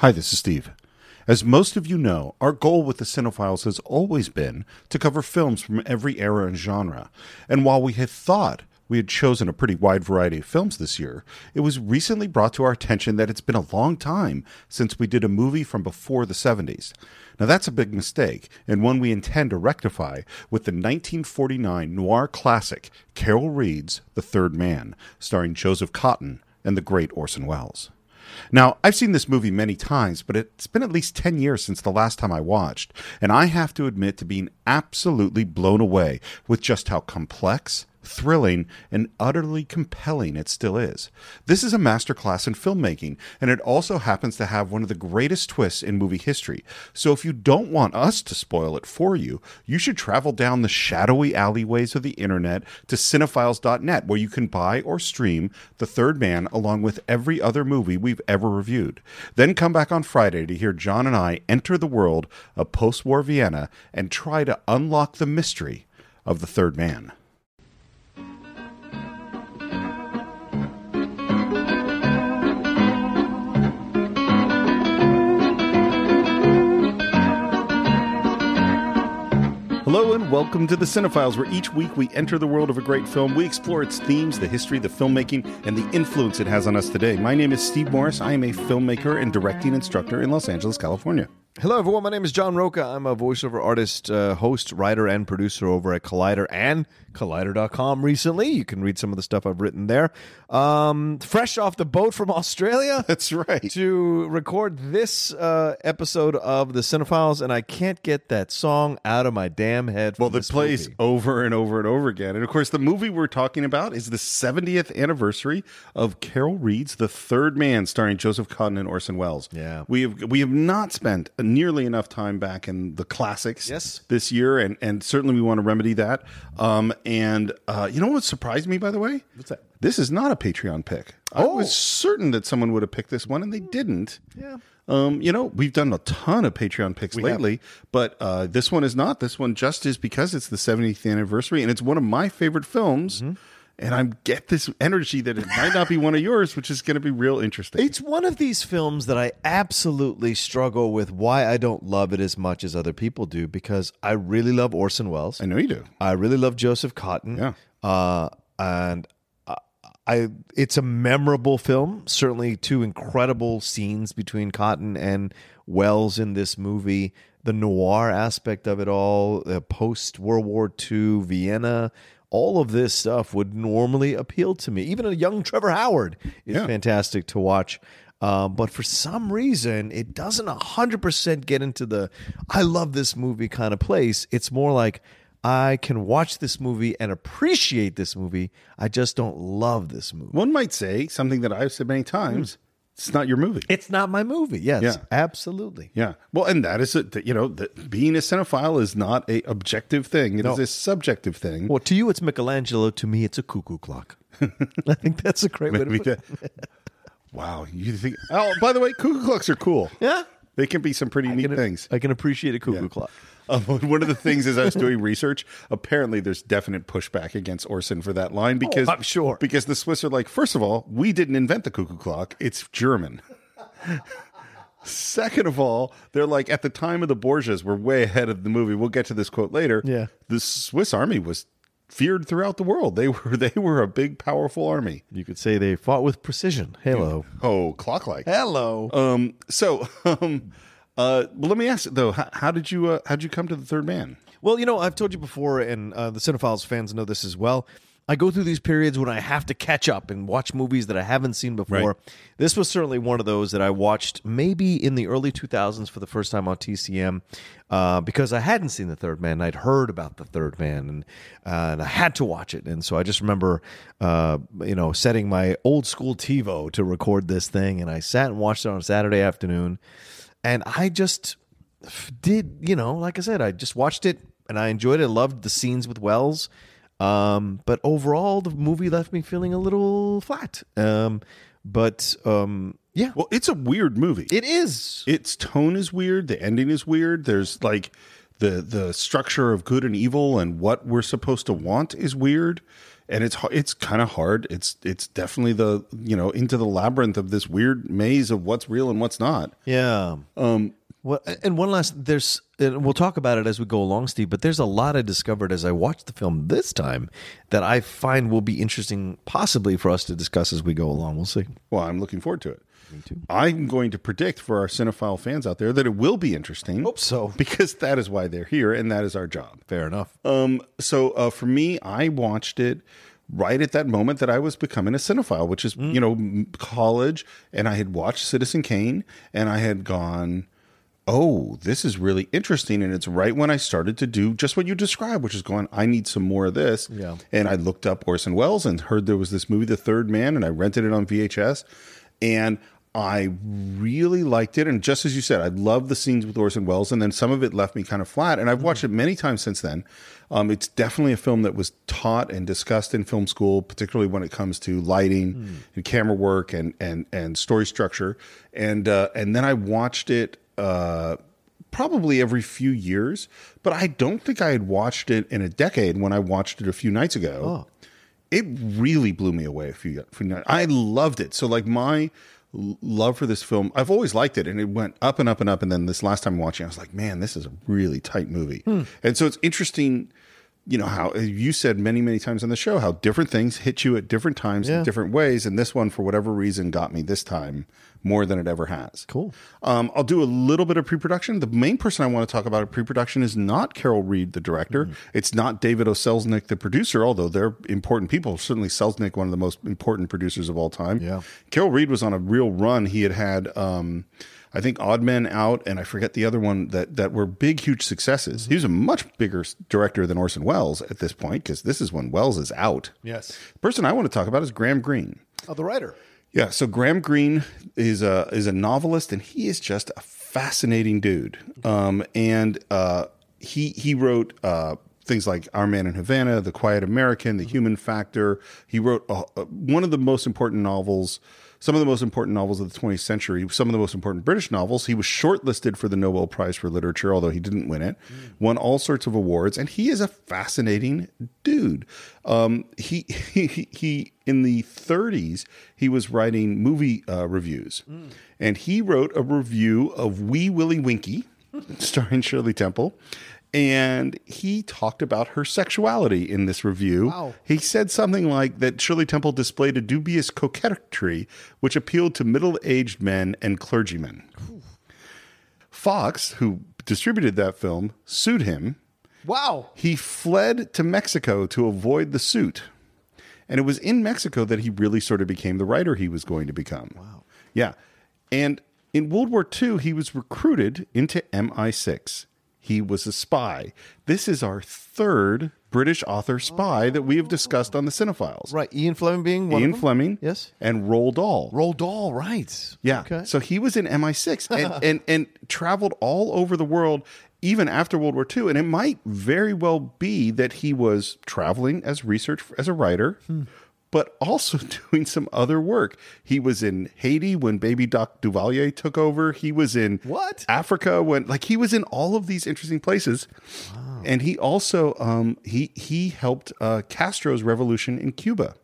Hi, this is Steve. As most of you know, our goal with the Cine-Files has always been to cover films from every era and genre. And while we had thought we had chosen a pretty wide variety of films this year, it was recently brought to our attention that it's been a long time since we did a movie from before the 70s. Now, that's a big mistake, and one we intend to rectify with the 1949 noir classic Carol Reed's The Third Man, starring Joseph Cotten and the great Orson Welles. Now, I've seen this movie many times, but it's been at least 10 years since the last time I watched, and I have to admit to being absolutely blown away with just how complex, thrilling, and utterly compelling it still is. This is a masterclass in filmmaking, and it also happens to have one of the greatest twists in movie history. So if you don't want us to spoil it for you, you should travel down the shadowy alleyways of the internet to cine-files.net, where you can buy or stream The Third Man along with every other movie we've ever reviewed. Then come back on Friday to hear John and I enter the world of post war Vienna and try to unlock the mystery of The Third Man. Hello and welcome to the Cine-Files, where each week we enter the world of a great film. We explore its themes, the history, the filmmaking, and the influence it has on us today. My name is Steve Morris. I am a filmmaker and directing instructor in Los Angeles, California. Hello, everyone. My name is John Rocha. I'm a voiceover artist, uh, host, writer, and producer over at Collider and Collider.com recently. You can read some of the stuff I've written there. Um, fresh off the boat from Australia. That's right. To record this uh, episode of The Cine-Files, and I can't get that song out of my damn head. Well, it plays movie. over and over and over again. And of course, the movie we're talking about is the 70th anniversary of Carol Reed's The Third Man, starring Joseph Cotten and Orson Welles. Yeah. We have we have not spent nearly enough time back in the classics Yes. this year, and, and certainly we want to remedy that. Um, and uh, you know what surprised me, by the way? What's that? This is not a Patreon pick. I Oh. was certain that someone would have picked this one, and they didn't. Yeah. Um, you know, we've done a ton of Patreon picks have. lately, but uh, this one is not. This one just is because it's the 70th anniversary, and it's one of my favorite films. Mm-hmm. And I get this energy that it might not be one of yours, which is going to be real interesting. It's one of these films that I absolutely struggle with why I don't love it as much as other people do because I really love Orson Welles. I know you do. I really love Joseph Cotten. Yeah. Uh, and I, I, it's a memorable film. Certainly, two incredible scenes between Cotten and Welles in this movie. The noir aspect of it all, the post World War II Vienna, all of this stuff would normally appeal to me. Even a young Trevor Howard is Yeah. fantastic to watch. Um, but for some reason, it doesn't 100% get into the I love this movie kind of place. It's more like I can watch this movie and appreciate this movie. I just don't love this movie. One might say something that I've said many times it's not your movie. It's not my movie. Yes, Yeah. absolutely. Yeah. Well, and that is, it. you know, that being a cinephile is not a objective thing. It is No. a subjective thing. Well, to you, it's Michelangelo. To me, it's a cuckoo clock. I think that's a great way to put it. that- wow. You think, oh, by the way, cuckoo clocks are cool. Yeah. They can be some pretty neat can, things. I can appreciate a cuckoo Yeah. clock. Um, one of the things as I was doing research, apparently there's definite pushback against Orson for that line because I'm sure. because the Swiss are like, first of all, we didn't invent the cuckoo clock; it's German. Second of all, they're like at the time of the Borgias, we're way ahead of the movie. We'll get to this quote later. Yeah. the Swiss army was feared throughout the world. They were they were a big, powerful army. You could say they fought with precision. Hello. Oh, clock like. Hello. Um. So, um, uh, well, let me ask though. How, how did you uh, how did you come to the third man? Well, you know, I've told you before, and uh, the Cine-Files fans know this as well. I go through these periods when I have to catch up and watch movies that I haven't seen before. Right. This was certainly one of those that I watched maybe in the early 2000s for the first time on TCM uh, because I hadn't seen The Third Man. I'd heard about The Third Man and, uh, and I had to watch it. And so I just remember, uh, you know, setting my old school TiVo to record this thing. And I sat and watched it on a Saturday afternoon. And I just did you know like i said i just watched it and i enjoyed it I loved the scenes with welles um, but overall the movie left me feeling a little flat um, but um, yeah Well, it's a weird movie. it is its tone is weird. The ending is weird. There's like the the structure of good and evil and what we're supposed to want is weird. and it's it's kind of hard. It's it's definitely the you know into the labyrinth of this weird maze of what's real and what's not. Yeah. Um. Well, and one last, there's, and we'll talk about it as we go along, Steve. But there's a lot I discovered as I watched the film this time that I find will be interesting, possibly for us to discuss as we go along. We'll see. Well, I'm looking forward to it. Me too. I'm going to predict for our cinephile fans out there that it will be interesting. Hope so. because that is why they're here, and that is our job. Fair enough. Um. So uh, for me, I watched it right at that moment that I was becoming a cinephile, which is you know college, and I had watched Citizen Kane, and I had gone. Oh, this is really interesting. And it's right when I started to do just what you described, which is going, I need some more of this. Yeah. And I looked up Orson Welles and heard there was this movie, The Third Man, and I rented it on VHS. And I really liked it. And just as you said, I love the scenes with Orson Welles. And then some of it left me kind of flat. And I've watched it many times since then. Um, it's definitely a film that was taught and discussed in film school, particularly when it comes to lighting and camera work and, and, and story structure. And, uh, and then I watched it uh, probably every few years, but I don't think I had watched it in a decade when I watched it a few nights ago. It really blew me away a few, few nights. I loved it. So like my love for this film, I've always liked it, and it went up and up and up. And then this last time watching, I was like, man, this is a really tight movie. And so it's interesting. You know how you said many, many times on the show how different things hit you at different times Yeah. in different ways, and this one, for whatever reason, got me this time more than it ever has. Cool. Um, I'll do a little bit of pre-production. The main person I want to talk about in pre-production is not Carol Reed, the director. Mm-hmm. It's not David O. Selznick, the producer, although they're important people. Certainly Selznick, one of the most important producers of all time. Yeah. Carol Reed was on a real run. He had had, um, I think, Odd Man Out, and I forget the other one that that were big, huge successes. He was a much bigger director than Orson Welles at this point because this is when Welles is out. Yes. The person I want to talk about is Graham Greene. Oh, the writer. Yeah, so Graham Greene is a is a novelist, and he is just a fascinating dude. Um, and uh, he he wrote uh, things like Our Man in Havana, The Quiet American, The Human Factor. He wrote uh, uh, one of the most important novels, some of the most important novels of the 20th century, some of the most important British novels. He was shortlisted for the Nobel Prize for Literature, although he didn't win it. Won all sorts of awards, and he is a fascinating dude. Um, he, he he in the 30s he was writing movie uh, reviews, and he wrote a review of Wee Willie Winkie, starring Shirley Temple. And he talked about her sexuality in this review. Wow. He said something like that Shirley Temple displayed a dubious coquetry which appealed to middle aged men and clergymen. Fox, who distributed that film, sued him. Wow. He fled to Mexico to avoid the suit. And it was in Mexico that he really sort of became the writer he was going to become. Wow. Yeah. And in World War II, he was recruited into MI6. He was a spy. This is our third British author spy that we have discussed on the Cine-Files. Right. Ian Fleming being one Ian of them? Fleming. Yes. And Roald Dahl. Roald Dahl, right. Yeah. Okay. So he was in MI6 and, and, and traveled all over the world even after World War II. And it might very well be that he was traveling as research as a writer, hmm. But also doing some other work. He was in Haiti when Baby Doc Duvalier took over. He was in What? Africa when like he was in all of these interesting places. And he also um, he he helped uh, Castro's revolution in Cuba.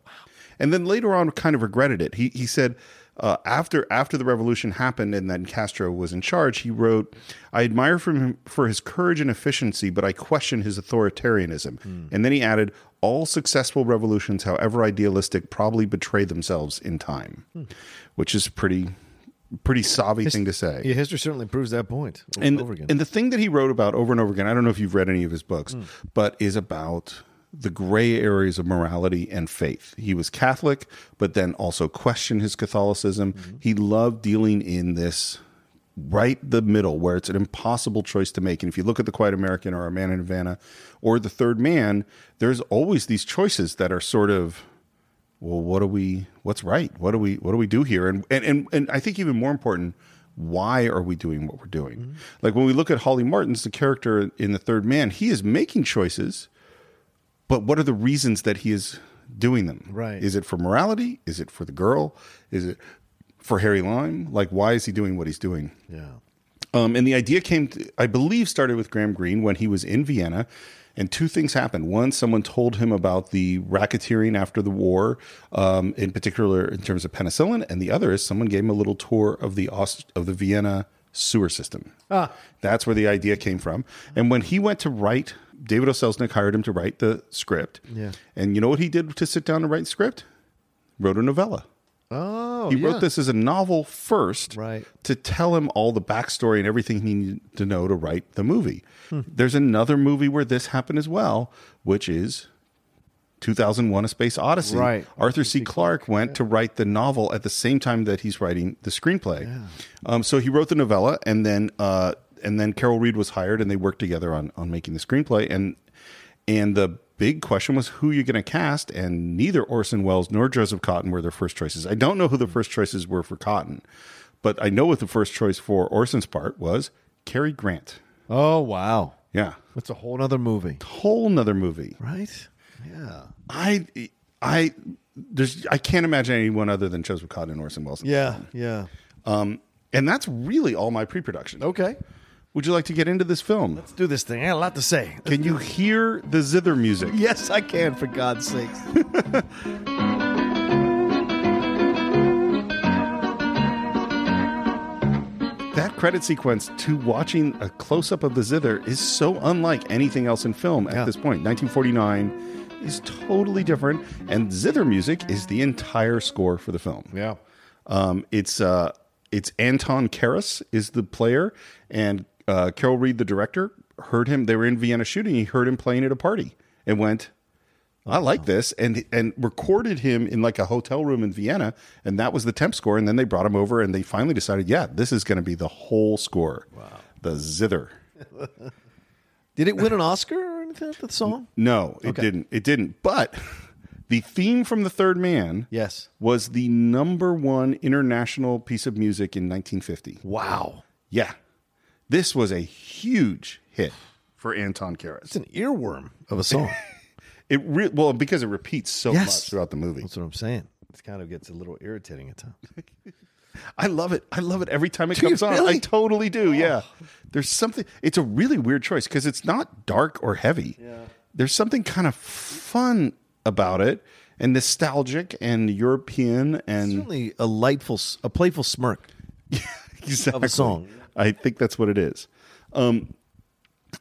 And then later on, kind of regretted it. He he said uh, after after the revolution happened and then Castro was in charge, he wrote, "I admire from him for his courage and efficiency, but I question his authoritarianism." Hmm. And then he added, "All successful revolutions, however idealistic, probably betray themselves in time," hmm. which is pretty pretty savvy thing to say. Yeah, history certainly proves that point over and, and over again. and the thing that he wrote about over and over again, I don't know if you've read any of his books, hmm. but is about the gray areas of morality and faith. He was Catholic, but then also questioned his Catholicism. Mm-hmm. He loved dealing in this right the middle where it's an impossible choice to make. And if you look at The Quiet American or A Man in Havana or The Third Man, there's always these choices that are sort of well, what do we? What's right? What do we? What do we do here? And and and, and I think even more important, why are we doing what we're doing? Mm-hmm. Like when we look at Holly Martins the character in the Third Man, he is making choices, but what are the reasons that he is doing them? Right. Is it for morality? Is it for the girl? Is it for Harry Lime? Like why is he doing what he's doing? yeah. Um, and the idea came, to, I believe, started with Graham Greene when he was in Vienna, And two things happened. One, someone told him about the racketeering after the war, um, in particular in terms of penicillin, and the other is someone gave him a little tour of the Aust- of the Vienna sewer system. Ah. That's where the idea came from. And when he went to write, David O. Selznick hired him to write the script. Yeah. And you know what he did to sit down and write the script? Wrote a novella. Oh, He yeah. wrote this as a novel first Right. to tell him all the backstory and everything he needed to know to write the movie. Hmm. There's another movie where this happened as well, which is 2001 A Space Odyssey. Right. Arthur C. Clarke went to write the novel at the same time that he's writing the screenplay. Um, so he wrote the novella and then uh, and then Carol Reed was hired and they worked together on on making the screenplay and and the big question was who you're going to cast and neither Orson Welles nor Joseph Cotten were their first choices. I don't know who the first choices were for Cotten, but I know what the first choice for Orson's part was Cary Grant. Oh, wow. Yeah. That's a whole other movie. Whole nother movie. Right? Yeah. I I there's I can't imagine anyone other than Joseph Cotten and Orson Welles. Yeah. Yeah. Um, and that's really all my pre-production. Okay. Would you like to get into this film? Let's do this thing. I got a lot to say. Can you hear the zither music? Yes, I can, for God's sakes. That credit sequence to watching a close-up of the zither is so unlike anything else in film at Yeah. this point. 1949 is totally different, and zither music is the entire score for the film. yeah. Um, it's uh, it's Anton Karas is the player, and uh, Carol Reed, the director, heard him. They were in Vienna shooting. He heard him playing at a party and went, "I like this," and and recorded him in like a hotel room in Vienna, and that was the temp score. And then they brought him over, and they finally decided, yeah, this is going to be the whole score. Wow, the zither. Did it win an Oscar or anything? The song? No, it Okay. didn't. It didn't. But the theme from the Third Man, Yes. was the number one international piece of music in 1950. Wow. Yeah. This was a huge hit for Anton Karas. It's an earworm of a song. It re- well because it repeats so Yes. much throughout the movie. That's what I'm saying. It kind of gets a little irritating at times. I love it. I love it every time it Do comes on. really? Oh. I totally do. Yeah. Oh. There's something it's a really weird choice because it's not dark or heavy. Yeah. There's something kind of fun about it and nostalgic and European and Certainly a lightful, s- a playful smirk. exactly. Of a song. I think that's what it is. Um,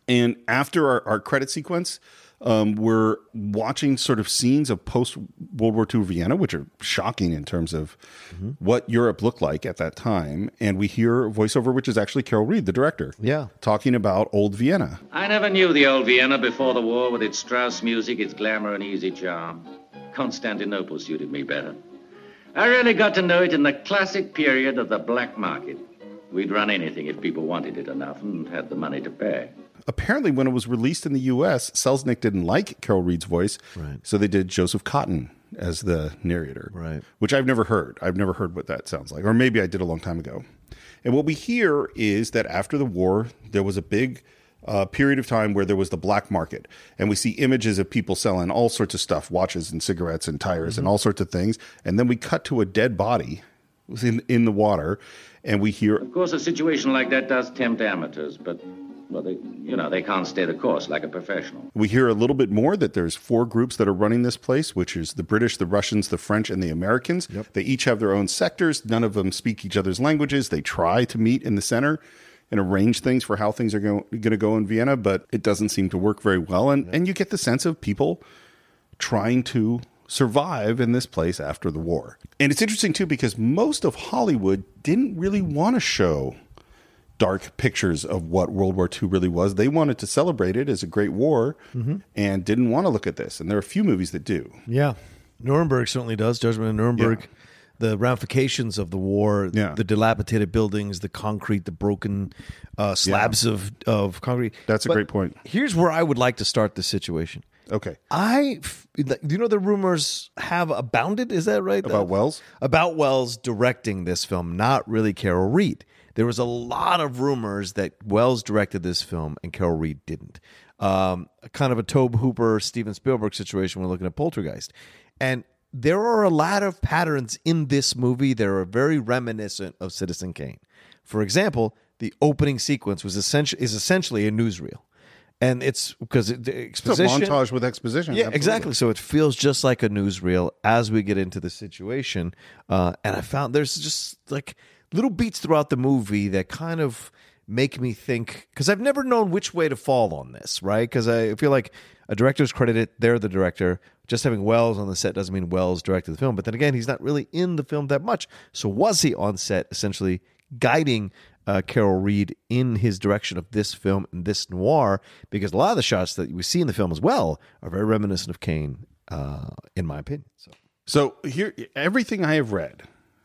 and after our, our credit sequence, um, we're watching sort of scenes of post World War II Vienna, which are shocking in terms of what Europe looked like at that time. And we hear a voiceover, which is actually Carol Reed, the director, Yeah. talking about old Vienna. I never knew the old Vienna before the war with its Strauss music, its glamour and easy charm. Constantinople suited me better. I really got to know it in the classic period of the black market. We'd run anything if people wanted it enough and had the money to pay. Apparently, when it was released in the U.S., Selznick didn't like Carol Reed's voice, Right. so they did Joseph Cotten as the narrator, Right. Which I've never heard. I've never heard what that sounds like, or maybe I did a long time ago. And what we hear is that after the war, there was a big uh, period of time where there was the black market, and we see images of people selling all sorts of stuff, watches and cigarettes and tires and all sorts of things, and then we cut to a dead body in in the water, and we hear Of course, a situation like that does tempt amateurs, but, well, they, you know, they can't stay the course like a professional. We hear a little bit more that there's four groups that are running this place, which is the British, the Russians, the French, and the Americans. They each have their own sectors. None of them speak each other's languages. They try to meet in the center and arrange things for how things are going to go in Vienna, but it doesn't seem to work very well. And, and you get the sense of people trying to survive in this place after the war. And it's interesting too because most of Hollywood didn't really want to show dark pictures of what World War II really was. They wanted to celebrate it as a great war and didn't want to look at this. And there are a few movies that do. Yeah. Nuremberg certainly does. Judgment of Nuremberg. Yeah. The ramifications of the war, Yeah. the dilapidated buildings, the concrete, the broken uh, slabs of, of concrete. That's a But great point. Here's where I would like to start this situation. Okay. I, f- do you know the rumors have abounded? Is that right? About Welles? About Welles directing this film, not really Carol Reed. There was a lot of rumors that Welles directed this film and Carol Reed didn't. Um, kind of a Tobe Hooper, Steven Spielberg situation. We're looking at Poltergeist, and there are a lot of patterns in this movie that are very reminiscent of Citizen Kane. For example, the opening sequence was essentially is essentially a newsreel and it's because it, the It's a exposition. montage with exposition. Yeah, absolutely. exactly. So it feels just like a newsreel as we get into the situation. Uh, and I found there's just like little beats throughout the movie that kind of make me think because I've never known which way to fall on this, right? Because I feel like a director's credited, they're the director. Just having Welles on the set doesn't mean Welles directed the film. But then again, he's not really in the film that much. So was he on set essentially guiding uh, Carol Reed in his direction of this film and this noir? Because a lot of the shots that we see in the film as well are very reminiscent of Kane, uh, in my opinion. So So here, everything I have read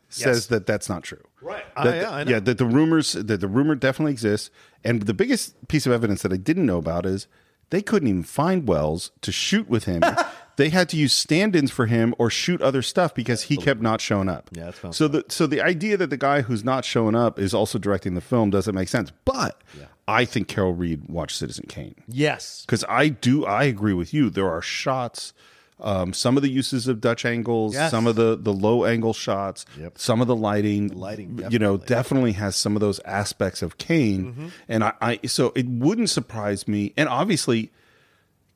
says that that's not true. Right. That the- yeah, I know. yeah, that the rumors that the rumor definitely exists, and the biggest piece of evidence that I didn't know about is they couldn't even find Welles to shoot with him. they had to use stand-ins for him or shoot other stuff because he kept not showing up. Yeah, that sounds so the so the idea that the guy who's not showing up is also directing the film doesn't make sense. But I think Carol Reed watched Citizen Kane yes, because I do I agree with you. There are shots, um, some of the uses of Dutch angles, Yes. some of the the low angle shots, Yep. some of the lighting, lighting, you know, definitely. definitely has some of those aspects of Kane. And I, I so it wouldn't surprise me. And obviously,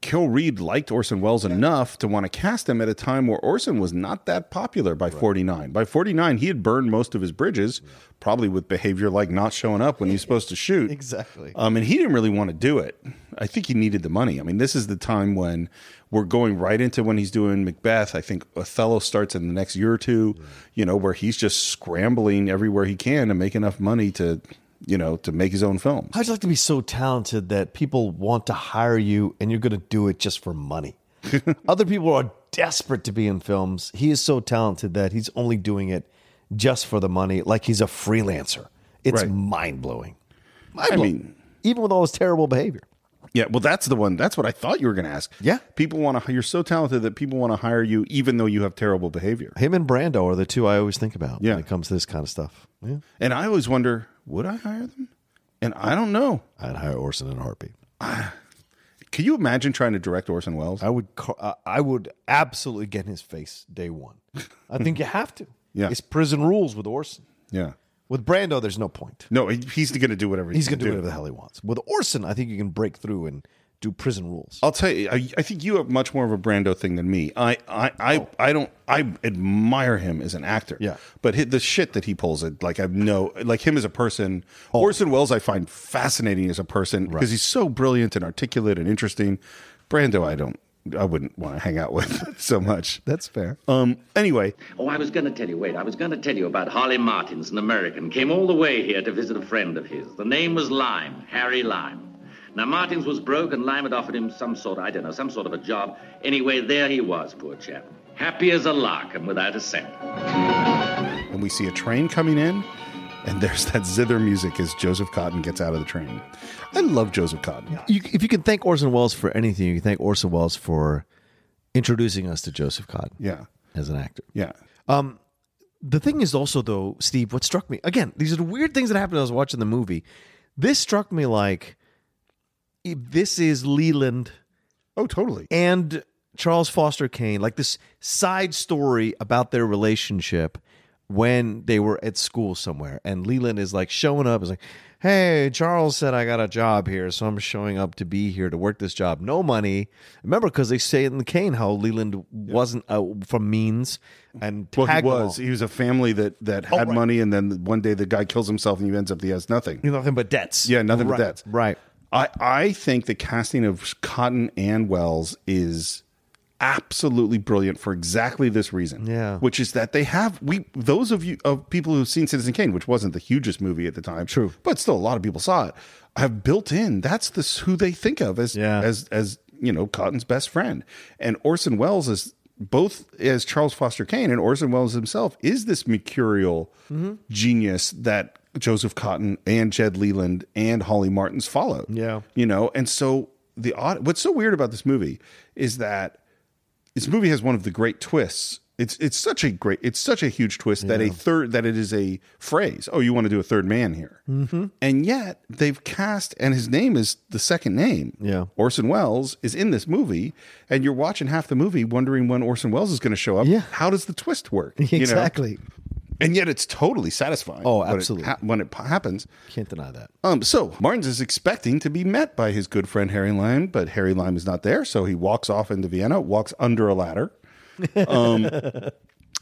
Carol Reed liked Orson Welles enough to want to cast him at a time where Orson was not that popular by 49. By 49, he had burned most of his bridges, probably with behavior like not showing up when he's supposed to shoot. Exactly. Um, and he didn't really want to do it. I think he needed the money. I mean, this is the time when we're going right into when he's doing Macbeth. I think Othello starts in the next year or two, you know, where he's just scrambling everywhere he can to make enough money to, you know, to make his own films. How'd you like to be so talented that people want to hire you and you're going to do it just for money? Other people are desperate to be in films. He is so talented that he's only doing it just for the money, like he's a freelancer. It's Right. mind blowing. I mean, even with all his terrible behavior. yeah, well, that's the one. That's what I thought you were going to ask. Yeah. People want to, you're so talented that people want to hire you even though you have terrible behavior. Him and Brando are the two I always think about Yeah. when it comes to this kind of stuff. Yeah. And I always wonder, would I hire them? And I don't know. I'd hire Orson in a heartbeat. Can you imagine trying to direct Orson Welles? I would ca- uh, I would absolutely get in his face day one. I think you have to. Yeah. It's prison rules with Orson. yeah. With Brando, there's no point. No, he- he's going to do whatever He's going to do whatever the hell he wants. With Orson, I think you can break through and do prison rules. I'll tell you, I, I think you have much more of a Brando thing than me. I, I, I, I don't. I admire him as an actor. Oh. Yeah. but hi- the shit that he pulls, it like I know, like him as a person. Oh. Orson Welles, I find fascinating as a person because he's so brilliant and articulate and interesting. Brando, I don't. I wouldn't want to hang out with so much. That's fair. Um. Anyway, Oh, I was going to tell you, wait, I was going to tell you about Holly Martins, an American. Came all the way here to visit a friend of his. The name was Lime, Harry Lime. Now, Martins was broke, and Lime had offered him some sort, I don't know, some sort of a job. Anyway, there he was, poor chap. Happy as a lark and without a cent. and we see a train coming in, and there's that zither music as Joseph Cotten gets out of the train. I love Joseph Cotten. You, if you can thank Orson Welles for anything, you can thank Orson Welles for introducing us to Joseph Cotten Yeah, as an actor. yeah. Um, the thing is also though, Steve, what struck me again, these are the weird things that happened as I was watching the movie. This struck me like if this is Leland Oh, totally. and Charles Foster Kane, like this side story about their relationship when they were at school somewhere. And Leland is like showing up, is like, Hey, Charles said I got a job here, so I'm showing up to be here to work this job. No money. Remember, because they say in the Kane how Leland wasn't uh, from means and Well, he was. He was a family that that had right. money, and then one day the guy kills himself, and he ends up he has nothing. nothing but debts. Yeah, nothing right, but debts. Right. I I think the casting of Cotten and Welles is absolutely brilliant for exactly this reason. Yeah. which is that they have we those of you of people who've seen Citizen Kane, which wasn't the hugest movie at the time, True. but still a lot of people saw it. Have built in that's this who they think of as Yeah. as as you know Cotten's best friend, and Orson Welles is both as Charles Foster Kane and Orson Welles himself is this mercurial mm-hmm. genius that Joseph Cotten and Jed Leland and Holly Martins followed. Yeah. you know, and so the odd, what's so weird about this movie is that this movie has one of the great twists. It's it's such a great it's such a huge twist that a third that it is a phrase. Oh, you want to do a third man here, mm-hmm. and yet they've cast and his name is the second name. Yeah. Orson Welles is in this movie, and you're watching half the movie wondering when Orson Welles is going to show up. Yeah. how does the twist work? You know? And yet it's totally satisfying. Oh, when it absolutely. ha- when it p- happens. Can't deny that. Um, so Martins is expecting to be met by his good friend Harry Lime, but Harry Lime is not there, so he walks off into Vienna, walks under a ladder. Um,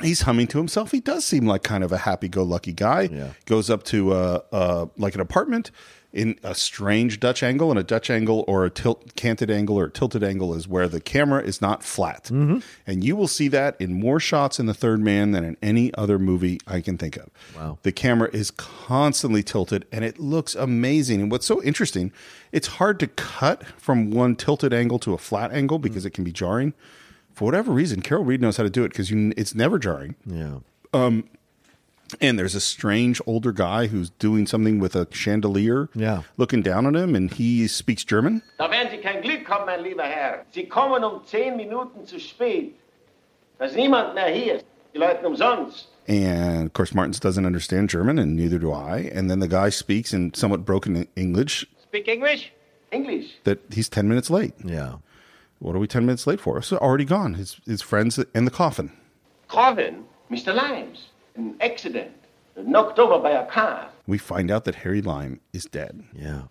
he's humming to himself. He does seem like kind of a happy-go-lucky guy. Yeah. Goes up to uh, uh, like an apartment in a strange Dutch angle, and a Dutch angle or a tilt, canted angle or a tilted angle is where the camera is not flat, Mm-hmm. and you will see that in more shots in The Third Man than in any other movie I can think of. Wow. The camera is constantly tilted and it looks amazing. And what's so interesting, it's hard to cut from one tilted angle to a flat angle because it can be jarring. For whatever reason, Carol Reed knows how to do it because it's never jarring. Yeah. And there's a strange older guy who's doing something with a chandelier, Yeah. looking down on him, and he speaks German. Da werden Sie kein Glück haben, mein lieber Herr. Sie kommen um zehn Minuten zu spät. Da ist niemand mehr hier. Die Leute umsonst. And of course, Martins doesn't understand German, and neither do I. And then the guy speaks in somewhat broken English Speak English? English. that he's 10 minutes late. Yeah. What are we 10 minutes late for? So already gone. His, his friends in the coffin. Coffin? Mr. Limes. An accident. Knocked over by a car. We find out that Harry Lime is dead. Yeah.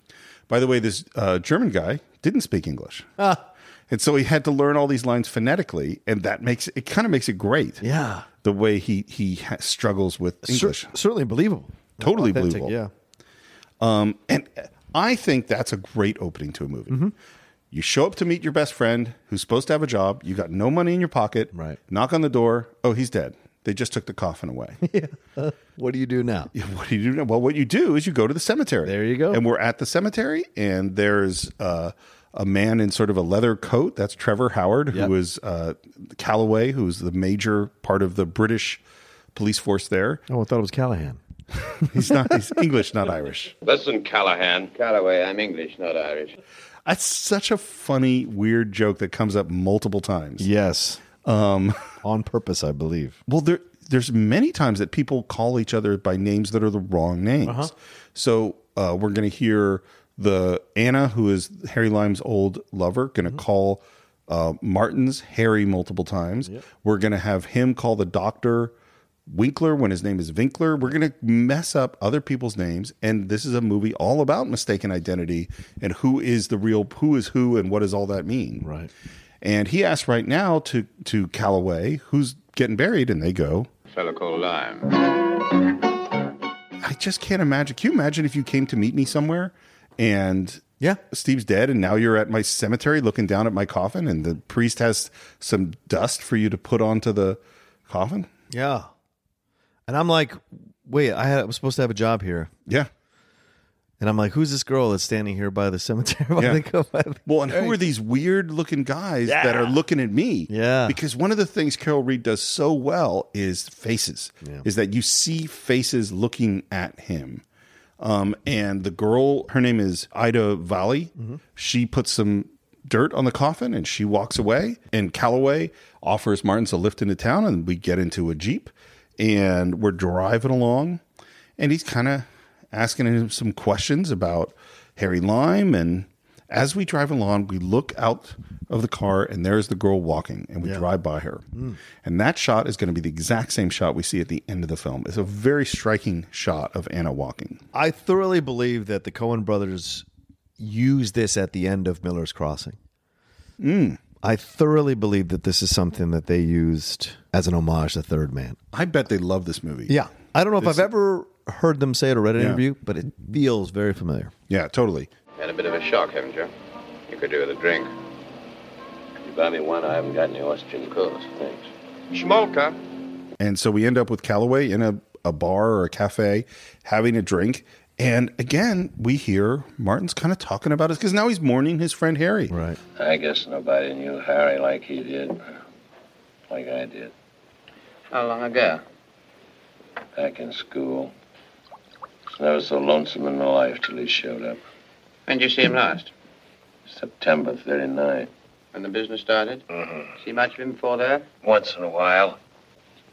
By the way, this uh, German guy didn't speak English. And so he had to learn all these lines phonetically, and that makes it kind of makes it great. Yeah. The way he he ha- struggles with English. Cer- certainly believable. Totally Authentic, believable. Yeah. Um, and I think that's a great opening to a movie. Mm-hmm. You show up to meet your best friend who's supposed to have a job. You got no money in your pocket. Right. Knock on the door. Oh, he's dead. They just took the coffin away. Yeah. What do you do now? What do you do? now? Well, what you do is you go to the cemetery. There you go. And we're at the cemetery, and there's uh, a man in sort of a leather coat. That's Trevor Howard, Yep. who is uh, Calloway, who's the major part of the British police force there. Oh, I thought it was Callahan. He's not. He's English, not Irish. Listen, Callahan. Calloway, I'm English, not Irish. That's such a funny, weird joke that comes up multiple times. Yes. Um, on purpose, I believe. Well, there there's many times that people call each other by names that are the wrong names. So uh, we're going to hear the Anna, who is Harry Lime's old lover, going to call uh, Martins Harry multiple times. We're going to have him call the doctor Winkle when his name is Winkler. We're going to mess up other people's names, and this is a movie all about mistaken identity and who is the real, who is who, and what does all that mean? Right. And he asked right now to to Calloway, who's getting buried, and they go, Fellow called Lime. I just can't imagine. Can you imagine if you came to meet me somewhere and Yeah. Steve's dead and now you're at my cemetery looking down at my coffin and the priest has some dust for you to put onto the coffin? Yeah. And I'm like, wait, I, had, I was supposed to have a job here. Yeah. And I'm like, who's this girl that's standing here by the cemetery? By Yeah. the- by the- Well, and who are these weird looking guys that are looking at me? Yeah. Because one of the things Carol Reed does so well is faces, Yeah. is that you see faces looking at him. Um, and the girl, her name is Ida Valley. She puts some dirt on the coffin and she walks away. And Calloway offers Martins a lift into town, and we get into a Jeep and we're driving along. And he's kind of asking him some questions about Harry Lime. And as we drive along, we look out of the car and there's the girl walking and we drive by her. Mm. And that shot is going to be the exact same shot we see at the end of the film. It's a very striking shot of Anna walking. I thoroughly believe that the Coen brothers used this at the end of Miller's Crossing. Mm. I thoroughly believe that this is something that they used as an homage to Third Man. I bet they love this movie. Yeah. I don't know if I've ever heard them say it or read an Yeah. interview, but it feels very familiar. Yeah, totally. Had a bit of a shock, haven't you? You could do with a drink. You buy me one, I haven't got any oxygen. Of course, thanks. Schmolka. And so we end up with Calloway in a, a bar or a cafe having a drink. And again, we hear Martins kind of talking about it because now he's mourning his friend Harry. Right. I guess nobody knew Harry like he did. Like I did. How long ago? Back in school. I was so lonesome in my life till he showed up. When did you see him last? September 39. When the business started? Mm-hmm. See much of him before that? Once in a while.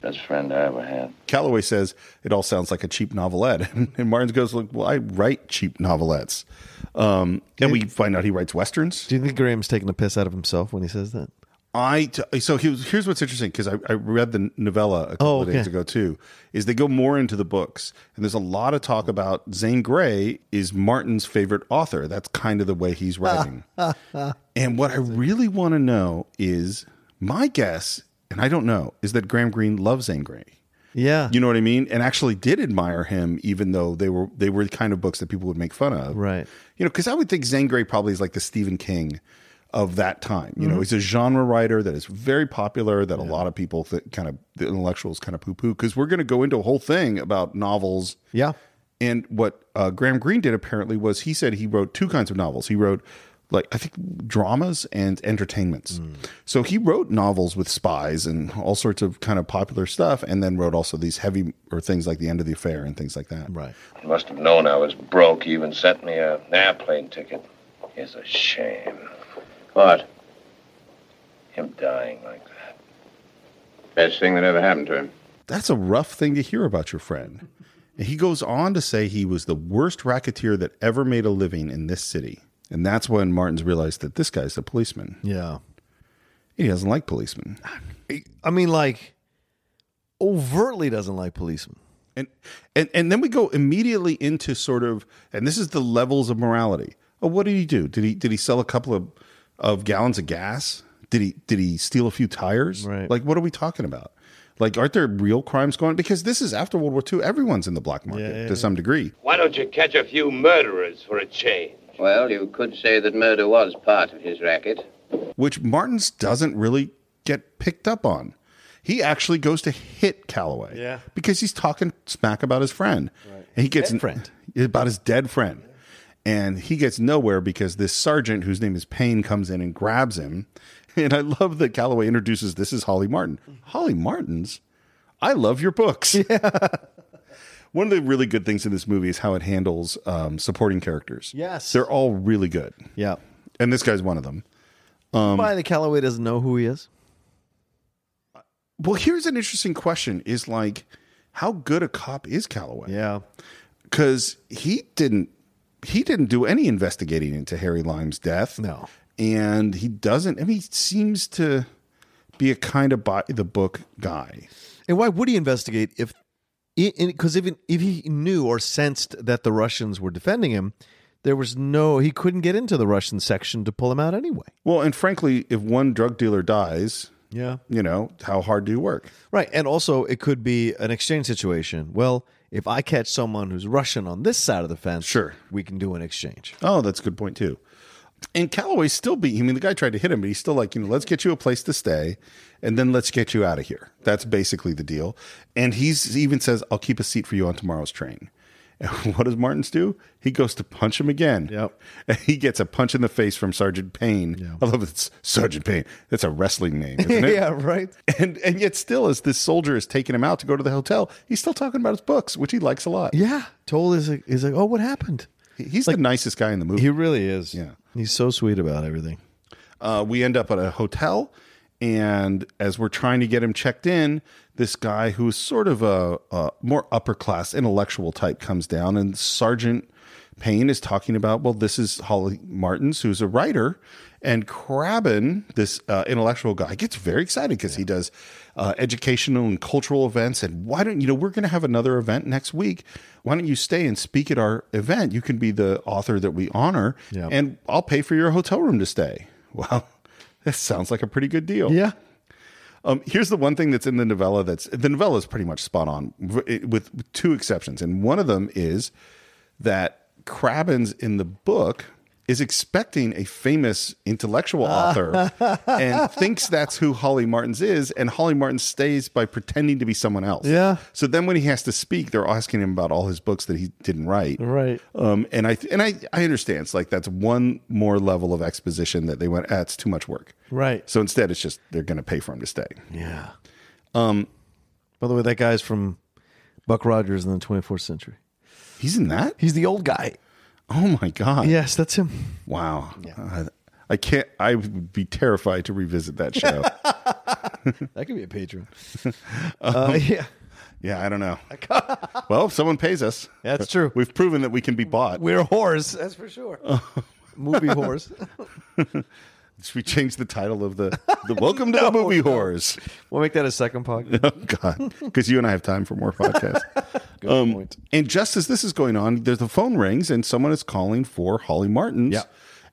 Best friend I ever had. Calloway says it all sounds like a cheap novelette. And Martins goes, Look, well, I write cheap novelettes. Um, and we find out he writes westerns. Do you think Graham's taking a piss out of himself when he says that? I t- so here's, what's interesting because I, I read the novella a couple Oh, of days ago too. Is they go more into the books and there's a lot of talk about Zane Grey is Martin's favorite author. That's kind of the way he's writing. and what I really want to know is my guess, and I don't know, is that Graham Greene loves Zane Grey. Yeah. You know what I mean? And actually did admire him, even though they were they were the kind of books that people would make fun of. Right. You know, because I would think Zane Grey probably is like the Stephen King of that time. You know, Mm-hmm. he's a genre writer that is very popular that a lot of people that kind of the intellectuals kind of poo poo. Because we're going to go into a whole thing about novels. Yeah. And what uh, Graham Greene did apparently was he said he wrote two kinds of novels. He wrote like I think dramas and entertainments. Hmm. So he wrote novels with spies and all sorts of kind of popular stuff, and then wrote also these heavy or things like the end of the affair and things like that. Right. He must have known I was broke. He even sent me a- an airplane ticket. It's a shame. What? Him dying like that. Best thing that ever happened to him. That's a rough thing to hear about your friend. And he goes on to say he was the worst racketeer that ever made a living in this city. And that's when Martins realized that this guy's a policeman. Yeah. He doesn't like policemen. I mean, like, overtly doesn't like policemen. And, and and then we go immediately into sort of and this is the levels of morality. Oh, what did he do? Did he did he sell a couple of, of gallons of gas? Did he did he steal a few tires? Right. Like what are we talking about? Like aren't there real crimes going? Because this is after World War II. Everyone's in the black market to some degree. Why don't you catch a few murderers for a change? Well, you could say that murder was part of his racket. which Martins doesn't really get picked up on. He actually goes to hit Calloway, Yeah. because he's talking smack about his friend, and he gets Dead friend. about his dead friend, and he gets nowhere because this sergeant, whose name is Payne, comes in and grabs him. And I love that Calloway introduces this is Holly Martin. Holly Martins, I love your books. Yeah. One of the really good things in this movie is how it handles um, supporting characters. Yes. they're all really good, Yeah. and this guy's one of them. Why the Calloway doesn't know who he is? Well, here's an interesting question: Is like, how good a cop is Calloway? Yeah. because he didn't he didn't do any investigating into Harry Lime's death. No. and he doesn't. I mean, he seems to be a kind of by the book guy. And why would he investigate if, because even if he knew or sensed that the Russians were defending him, there was no, he couldn't get into the Russian section to pull him out anyway. Well, and frankly, if one drug dealer dies, Yeah. you know, how hard do you work? Right. And also, it could be an exchange situation. Well, if I catch someone who's Russian on this side of the fence, Sure. we can do an exchange. Oh, that's a good point too. And Calloway's still beat. I mean, the guy tried to hit him, but he's still like, you know, let's get you a place to stay, and then let's get you out of here. That's basically the deal. And he's he even says, "I'll keep a seat for you on tomorrow's train." And what does Martins do? He goes to punch him again. Yep. And he gets a punch in the face from Sergeant Payne. I love it's Sergeant Payne. That's a wrestling name, isn't it? right. And and yet still, as this soldier is taking him out to go to the hotel, he's still talking about his books, which he likes a lot. Yeah. Told is like, he's like, oh, what happened? He's the nicest guy in the movie. He really is. Yeah. He's so sweet about everything. uh, we end up at a hotel and as we're trying to get him checked in this guy who's sort of a, a more upper class intellectual type comes down and sergeant payne is talking about well this is holly martins who's a writer and Crabbin, this uh, intellectual guy, gets very excited because he does uh, educational and cultural events. And why don't you know we're going to have another event next week? Why don't you stay and speak at our event? You can be the author that we honor, Yeah. and I'll pay for your hotel room to stay. Well, that sounds like a pretty good deal. Yeah. Um, here's the one thing that's in the novella that's the novella is pretty much spot on with, with two exceptions, and one of them is that Crabbins in the book is expecting a famous intellectual author and thinks that's who Holly Martins is, and Holly Martins stays by pretending to be someone else. Yeah. So then when he has to speak, they're asking him about all his books that he didn't write. Right. Um, and I and I I understand. It's like that's one more level of exposition that they went. Ah, it's too much work. Right. So instead, it's just they're going to pay for him to stay. Yeah. Um. By the way, that guy's from Buck Rogers in the 24th century. He's in that. He's the old guy. Oh my god! Yes, that's him. Wow. Uh, I can't. I would be terrified to revisit that show. That could be a Patreon. uh, yeah. yeah, I don't know. well, if someone pays us, That's true. We've proven that we can be bought. We're whores. That's for sure. Movie whores. Should we change the title of the the Welcome to the Movie Whores? We'll make that a second podcast. Oh God, because you and I have time for more podcasts. um, point. And just as this is going on, there's the phone rings and someone is calling for Holly Martins. Yeah.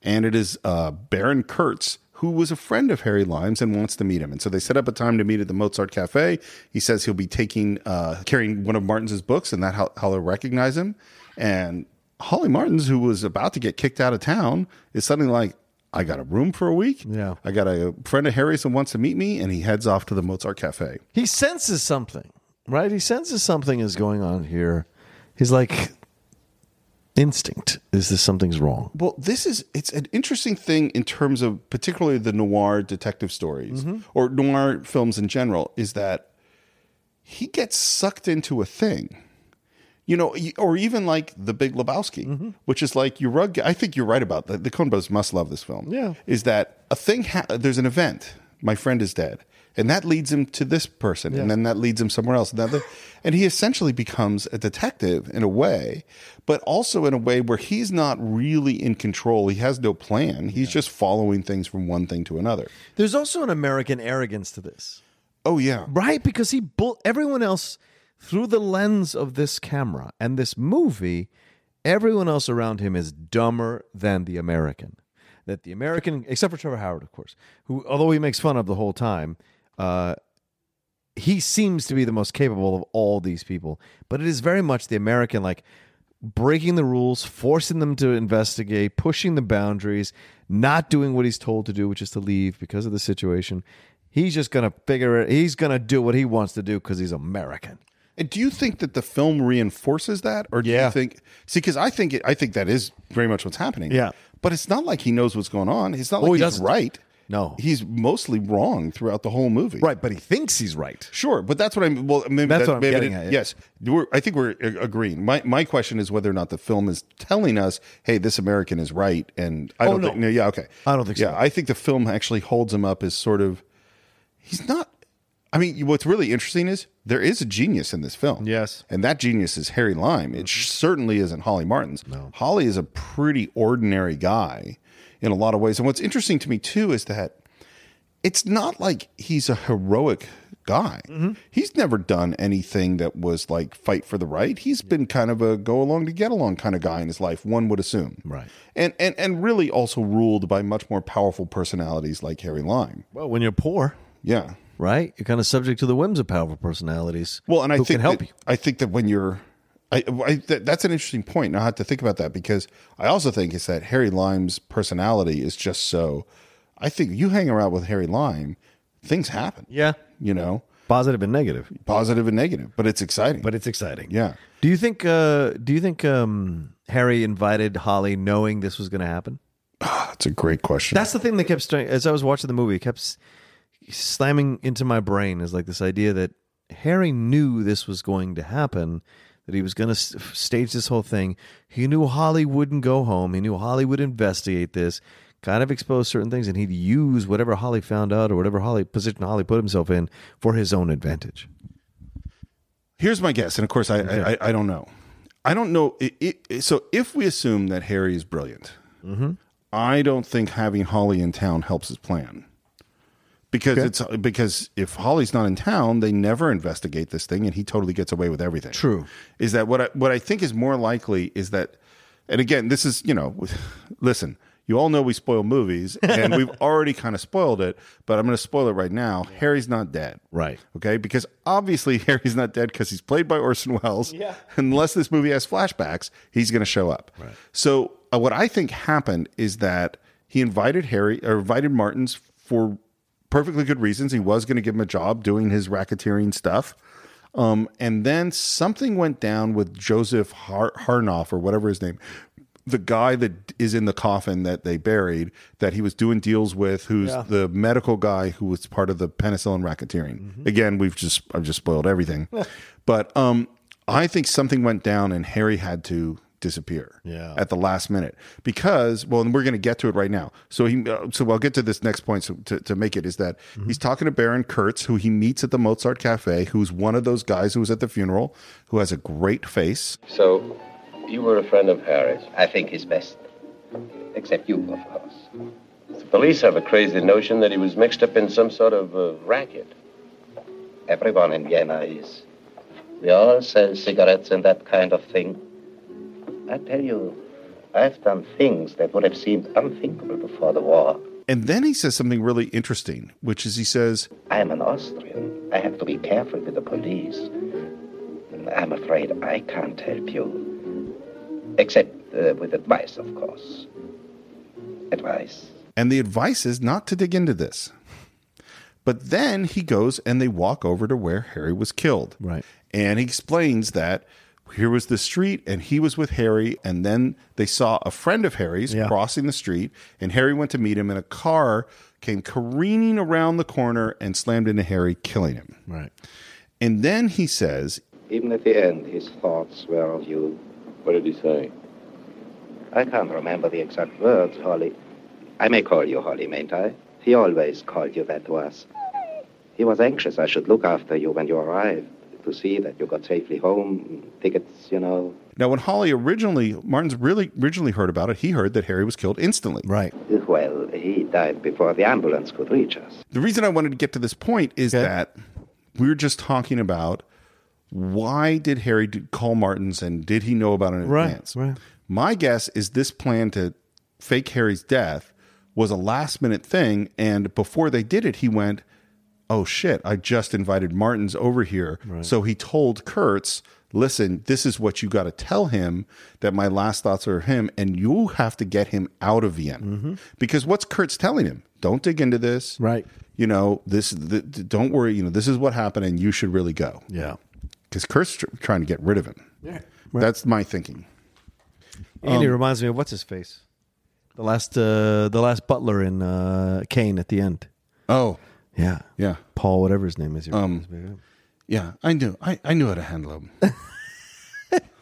and it is uh, Baron Kurtz. Who was a friend of Harry Limes and wants to meet him, and so they set up a time to meet at the Mozart Cafe. He says he'll be taking, uh, carrying one of Martins's books, and that how, how they'll recognize him. And Holly Martins, who was about to get kicked out of town, is suddenly like, "I got a room for a week. Yeah. I got a friend of Harry's who wants to meet me," and he heads off to the Mozart Cafe. He senses something, right? He senses something is going on here. He's like, instinct is this something's wrong. Well, this is it's an interesting thing in terms of particularly the noir detective stories mm-hmm. or noir films in general is that he gets sucked into a thing. You know, or even like The Big Lebowski, mm-hmm. which is like your rug. I think you're right about that. The Coen Brothers must love this film. Yeah. is that a thing? Ha- there's an event. My friend is dead, and that leads him to this person, and then that leads him somewhere else. And, that, and he essentially becomes a detective in a way, but also in a way where he's not really in control. He has no plan. He's just following things from one thing to another. There's also an American arrogance to this, Oh yeah, right? Because he bull everyone else through the lens of this camera and this movie. Everyone else around him is dumber than the American. That the American, except for Trevor Howard, of course, who, although he makes fun of the whole time, uh, he seems to be the most capable of all these people. But it is very much the American, like breaking the rules, forcing them to investigate, pushing the boundaries, not doing what he's told to do, which is to leave because of the situation. He's just gonna figure it. He's gonna do what he wants to do because he's American. And do you think that the film reinforces that, or do Yeah. you think? See, because I think it, I think that is very much what's happening. Yeah. but it's not like he knows what's going on. It's not Oh, like he he's right. No. he's mostly wrong throughout the whole movie. Right, but he thinks he's right. Sure, but that's what I'm. Well, maybe That's that- what I'm maybe getting it- at. Yes, we're, I think we're agreeing. My my question is whether or not the film is telling us, "Hey, this American is right," and I Oh, don't no. think. No, yeah, okay. I don't think so. Yeah, I think the film actually holds him up as sort of. He's not. I mean, what's really interesting is there is a genius in this film. Yes. and that genius is Harry Lime. It certainly isn't Holly Martins. No, Holly is a pretty ordinary guy in a lot of ways. And what's interesting to me too is that it's not like he's a heroic guy. Mm-hmm. He's never done anything that was like fight for the right. He's been kind of a go along to get along kind of guy in his life, one would assume. Right. And and and really also ruled by much more powerful personalities like Harry Lime. Well, when you're poor, Yeah. Right, you're kind of subject to the whims of powerful personalities. Well, and I think can help that, you. I think that when you're, I, I that, that's an interesting point. Now I have to think about that because I also think is that Harry Lime's personality is just so. I think you hang around with Harry Lime, things happen. Yeah, You know, positive and negative, positive and negative, but it's exciting. but it's exciting. yeah, Do you think? Uh, do you think um, Harry invited Holly knowing this was going to happen? that's a great question. That's the thing that kept as I was watching the movie. It kept slamming into my brain is like this idea that Harry knew this was going to happen, that he was going to stage this whole thing. He knew Holly wouldn't go home. He knew Holly would investigate this, kind of expose certain things, and he'd use whatever Holly found out or whatever Holly position Holly put himself in for his own advantage. Here's my guess, and of course, I I, I don't know. I don't know. It, it, so if we assume that Harry is brilliant, Mm-hmm. I don't think having Holly in town helps his plan. Because it's because if Holly's not in town, they never investigate this thing, and he totally gets away with everything. True. Is that what I, what I think is more likely is that, and again, this is you know, listen, you all know we spoil movies, and we've already kind of spoiled it, but I'm going to spoil it right now. Harry's not dead, Right. Okay, because obviously Harry's not dead because he's played by Orson Welles. Yeah. Unless this movie has flashbacks, he's going to show up. Right. So uh, what I think happened is that he invited Harry or invited Martins for perfectly good reasons. He was going to give him a job doing his racketeering stuff. Um, and then something went down with Joseph Har- Harnoff or whatever his name, the guy that is in the coffin that they buried that he was doing deals with, who's the medical guy who was part of the penicillin racketeering. Again, we've just I've just spoiled everything, but um, I think something went down and Harry had to disappear Yeah. at the last minute because well and we're going to get to it right now so he uh, so i'll get to this next point so to, to make it is that he's talking to baron kurtz who he meets at the mozart cafe who's one of those guys who was at the funeral who has a great face So, you were a friend of Harry's. I think his best. Except you, of course. The police have a crazy notion that he was mixed up in some sort of uh, racket. Everyone in Vienna is. We all sell cigarettes and that kind of thing. I tell you, I've done things that would have seemed unthinkable before the war. And then he says something really interesting, which is he says, I am an Austrian. I have to be careful with the police. I'm afraid I can't help you. Except uh, with advice, of course. Advice. and the advice is not to dig into this. But then he goes and they walk over to where Harry was killed. Right. And he explains that here was the street and he was with Harry. And then they saw a friend of Harry's Yeah. crossing the street and Harry went to meet him and a car came careening around the corner and slammed into Harry, killing him. Right. And then he says, Even at the end, his thoughts were of you. What did he say? I can't remember the exact words, Holly. I may call you Holly, mayn't I? He always called you that to us. He was anxious I should look after you when you arrived, to see that you got safely home, tickets, you know. now when Holly originally, Martins really originally heard about it, he heard that Harry was killed instantly. Right. Well, he died before the ambulance could reach us. The reason I wanted to get to this point is Okay. that we were just talking about why did Harry call Martins and did he know about it in Right, advance? right. My guess is this plan to fake Harry's death was a last minute thing, and before they did it, he went, "Oh shit! I just invited Martins over here." So he told Kurtz, "Listen, this is what you got to tell him that my last thoughts are him, and you have to get him out of Vienna because what's Kurtz telling him? Don't dig into this, Right. You know this. The, don't worry. You know this is what happened, and you should really go Yeah. because Kurtz tr- trying to get rid of him. Yeah, that's my thinking. And Andy reminds me of what's his face, the last uh, the last butler in uh, Kane at the end. Oh, Yeah. yeah. Paul, whatever his name is. Um, me. Yeah, I knew. I, I knew how to handle him.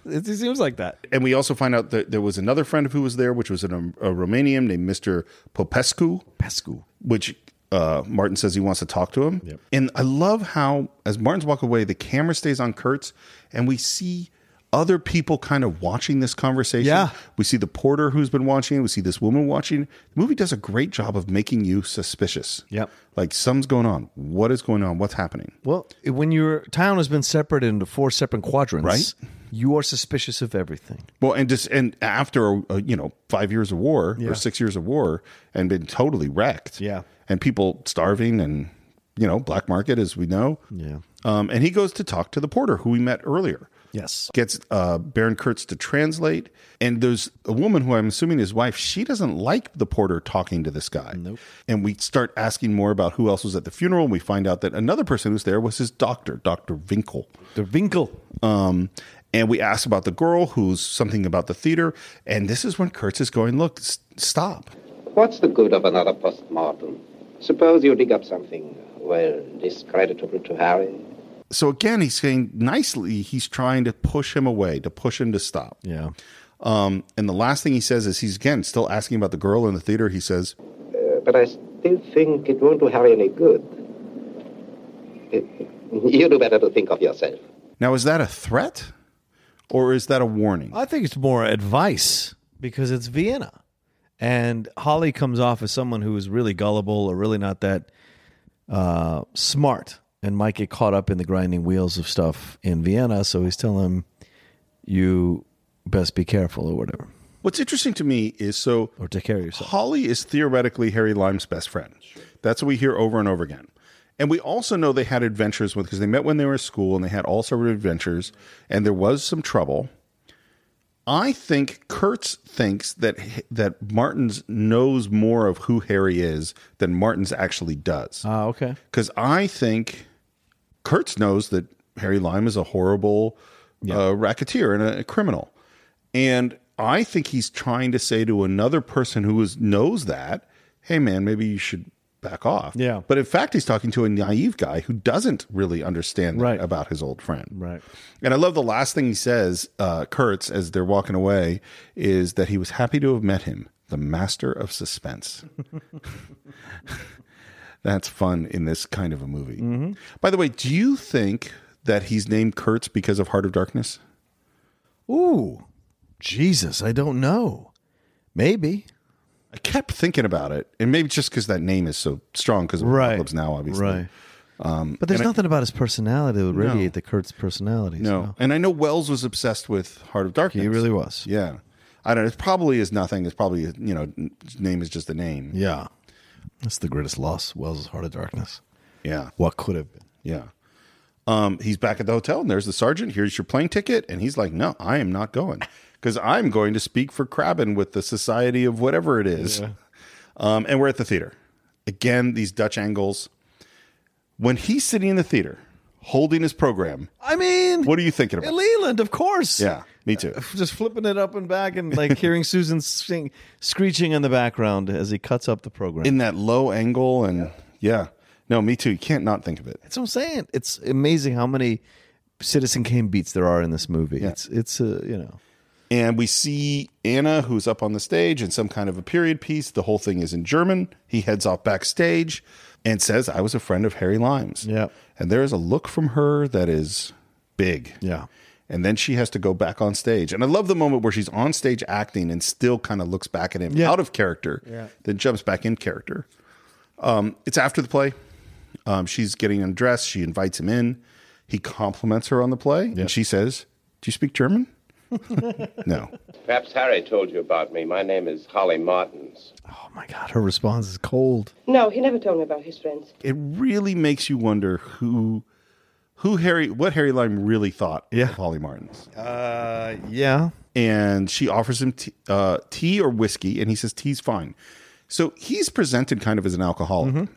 It, seems like that. and we also find out that there was another friend of who was there, which was an, a Romanian named Mr. Popescu, Pescu. which uh, Martin says he wants to talk to him. Yep. And I love how, as Martins walk away, the camera stays on Kurtz, and we see other people kind of watching this conversation. Yeah. We see the porter who's been watching. We see this woman watching. The movie does a great job of making you suspicious. Yep. Like something's going on. What is going on? What's happening? Well, when your town has been separated into four separate quadrants, Right. you are suspicious of everything. Well, and just and after uh, you know five years of war Yeah. or six years of war and been totally wrecked. Yeah. and people starving and you know black market as we know. Yeah. Um, and he goes to talk to the porter who we met earlier. Yes. Gets uh, Baron Kurtz to translate, and there's a woman who I'm assuming his wife. She doesn't like the porter talking to this guy. Nope. And we start asking more about who else was at the funeral. And we find out that another person who's there was his doctor, Doctor Winkel. Dr. Winkel. Um, and we ask about the girl who's something about the theater. And this is when Kurtz is going, look, s- stop. What's the good of another post-mortem? Suppose you dig up something, well, discreditable to Harry. So again, he's saying nicely, he's trying to push him away, to push him to stop. Yeah. Um, and the last thing he says is he's again still asking about the girl in the theater. He says, Uh, but I still think it won't do Harry any good. It, you do better to think of yourself. now is that a threat or is that a warning? I think it's more advice because it's Vienna. And Holly comes off as someone who is really gullible or really not that uh, smart and might get caught up in the grinding wheels of stuff in Vienna. So he's telling him, you best be careful or whatever, What's interesting to me is so or take care of yourself. Holly is theoretically Harry Lime's best friend. That's what we hear over and over again. And we also know they had adventures with because they met when they were at school and they had all sorts of adventures and there was some trouble. I think Kurtz thinks that that Martins knows more of who Harry is than Martins actually does. Ah, okay. Because I think Kurtz knows that Harry Lime is a horrible uh, racketeer and a, criminal. And I think he's trying to say to another person who is, knows that, hey, man, maybe you should back off. Yeah. But in fact, he's talking to a naive guy who doesn't really understand Right. about his old friend. Right. And I love the last thing he says, uh, Kurtz, as they're walking away, is that he was happy to have met him, the master of suspense. That's fun in this kind of a movie. By the way, do you think that he's named Kurtz because of Heart of Darkness? Ooh, Jesus, I don't know. Maybe. I kept thinking about it, and maybe just because that name is so strong because of Right. Apocalypse Now, obviously. Right. Um, But there's and I- nothing about his personality that would No. radiate the Kurtz personality. no, so. and I know Welles was obsessed with Heart of Darkness. He really was. Yeah, I don't. know. It probably is nothing. It's probably you know, his name is just a name. Yeah. That's the greatest loss. Welles' Heart of Darkness. Yeah, What could have been? yeah. Um, he's back at the hotel, and there's the sergeant. Here's your plane ticket, and he's like, "No, I am not going because I'm going to speak for Crabbin with the Society of whatever it is." Um, and we're at the theater again. These Dutch angles. When he's sitting in the theater holding his program, I mean, what are you thinking about? Leland, of course. Yeah, me too. Just flipping it up and back and like hearing Susan sing, screeching in the background as he cuts up the program. In that low angle, and yeah, no, me too. You can't not think of it. That's what I'm saying. It's amazing how many Citizen Kane beats there are in this movie. Yeah. It's it's uh, you know And we see Anna, who's up on the stage in some kind of a period piece. The whole thing is in German. He heads off backstage and says, I was a friend of Harry Lime's. Yeah. And there is a look from her that is big. yeah. And then she has to go back on stage. And I love the moment where she's on stage acting and still kind of looks back at him Yeah. out of character, Yeah. then jumps back in character. Um, it's after the play. Um, she's getting undressed. She invites him in. He compliments her on the play. And she says, Do you speak German? no. Perhaps Harry told you about me. My name is Holly Martins. Oh my God, her response is cold. No, he never told me about his friends. It really makes you wonder who who Harry what Harry Lime really thought Yeah. of Holly Martins. Uh, yeah. and she offers him tea, uh, tea or whiskey, and he says tea's fine. So he's presented kind of as an alcoholic. Mm-hmm.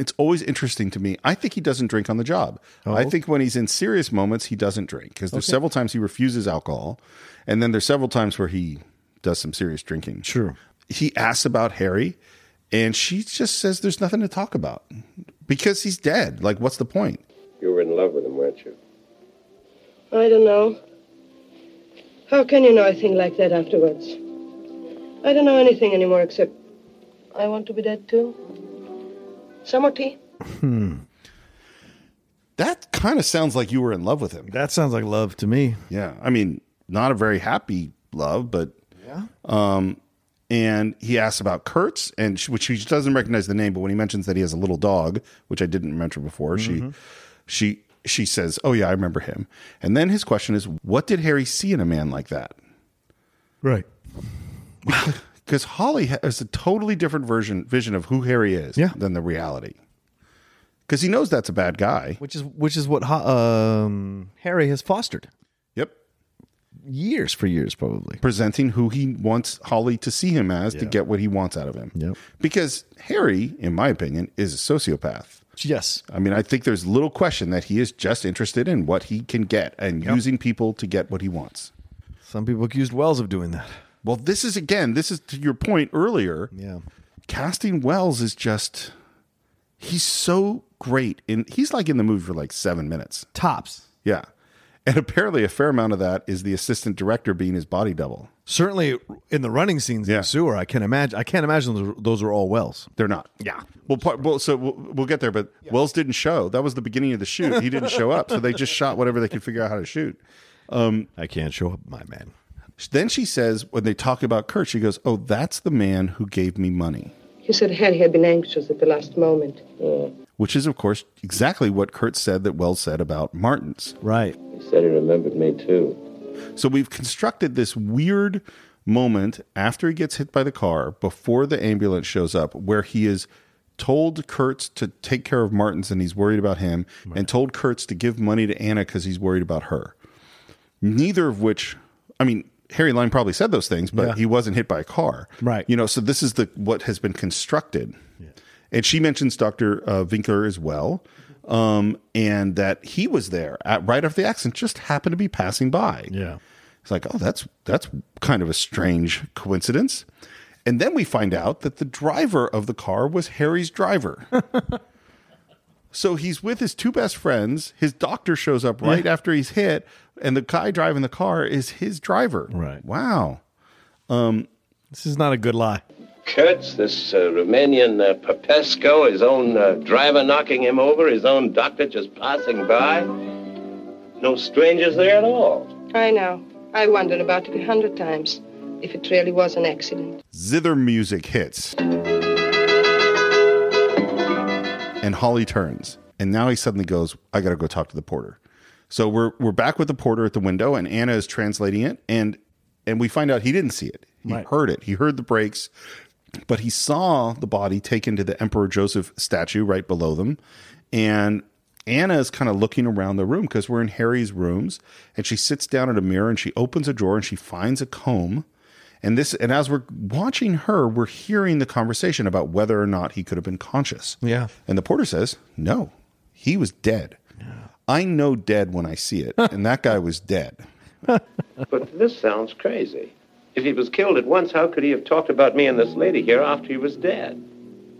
It's always interesting to me. I think he doesn't drink on the job. Oh. I think when he's in serious moments, he doesn't drink because there's several times he refuses alcohol, and then there's several times where he does some serious drinking. Sure. He asks about Harry, and she just says there's nothing to talk about because he's dead. Like, what's the point? You were in love with him, weren't you? I don't know. How can you know a thing like that afterwards? I don't know anything anymore except I want to be dead too. Some more tea? Hmm. That kind of sounds like you were in love with him. That sounds like love to me. Yeah, I mean, not a very happy love, but Yeah. Um, and he asks about Kurtz, and she, which she doesn't recognize the name, but when he mentions that he has a little dog, which I didn't mention before, she she she says, "Oh yeah, I remember him." And then his question is, "What did Harry see in a man like that?" Right. Because Holly has a totally different version vision of who Harry is Yeah. than the reality. Because he knows that's a bad guy. Which is which is what um, Harry has fostered Yep. years for years, probably. presenting who he wants Holly to see him as to get what he wants out of him. Yep. Because Harry, in my opinion, is a sociopath. Yes. I mean, I think there's little question that he is just interested in what he can get and using people to get what he wants. Some people accused Welles of doing that. Well, this is again, this is to your point earlier. Yeah. Casting Welles is just he's so great in he's like in the movie for like 7 minutes. Tops. Yeah. And apparently a fair amount of that is the assistant director being his body double. Certainly in the running scenes in Yeah. the sewer, I can imagine. I can't imagine those, those are all Welles. They're not. Yeah. Well, part, well so we'll, we'll get there, but Welles didn't show. That was the beginning of the shoot. He didn't show up, so they just shot whatever they could figure out how to shoot. Um, I can't show up, my man. Then she says, when they talk about Kurt, she goes, "Oh, that's the man who gave me money," He said Harry had been anxious at the last moment. Mm. Which is, of course, exactly what Kurt said that Welles said about Martins. Right. He said he remembered me, too. So we've constructed this weird moment after he gets hit by the car, before the ambulance shows up, where he is told Kurtz to take care of Martins and he's worried about him, and told Kurtz to give money to Anna because he's worried about her. Neither of which, I mean, Harry Lime probably said those things, but Yeah. he wasn't hit by a car, Right. You know, so this is the what has been constructed, and she mentions Doctor uh, Winkler as well, um, and that he was there at, right after the accident, just happened to be passing by. Yeah. It's like, oh, that's that's kind of a strange coincidence. And then we find out that the driver of the car was Harry's driver. so he's with his two best friends. His doctor shows up right after he's hit, and the guy driving the car is his driver. Right. Wow. This is not a good lie. Kurtz, this uh, Romanian uh, Popescu, his own uh, driver knocking him over, his own doctor just passing by. No strangers there at all. I know. I wondered about it a hundred times. if it really was an accident. Zither music hits. And Holly turns. And now he suddenly goes, I gotta go talk to the porter. So we're we're back with the porter at the window and Anna is translating it and and we find out he didn't see it. He Right. heard it. He heard the brakes, but he saw the body taken to the Emperor Joseph statue right below them. And Anna is kind of looking around the room because we're in Harry's rooms, and she sits down at a mirror and she opens a drawer and she finds a comb. And this, and as we're watching her, we're hearing the conversation about whether or not he could have been conscious. Yeah. And the porter says, "No, he was dead. I know dead when I see it, and that guy was dead." But this sounds crazy. If he was killed at once, how could he have talked about me and this lady here after he was dead?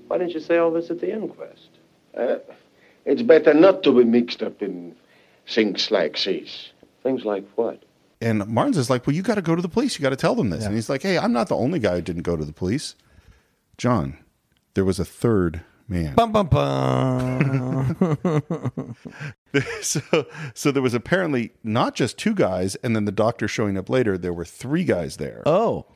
Why didn't you say all this at the inquest? Uh, it's better not to be mixed up in things like this. Things like what? And Martins is like, well, you got to go to the police. You got to tell them this. And he's like, hey, I'm not the only guy who didn't go to the police. John, there was a third man. Bum, bum, bum. so, so there was apparently not just two guys, and then the doctor showing up later. There were three guys there. oh.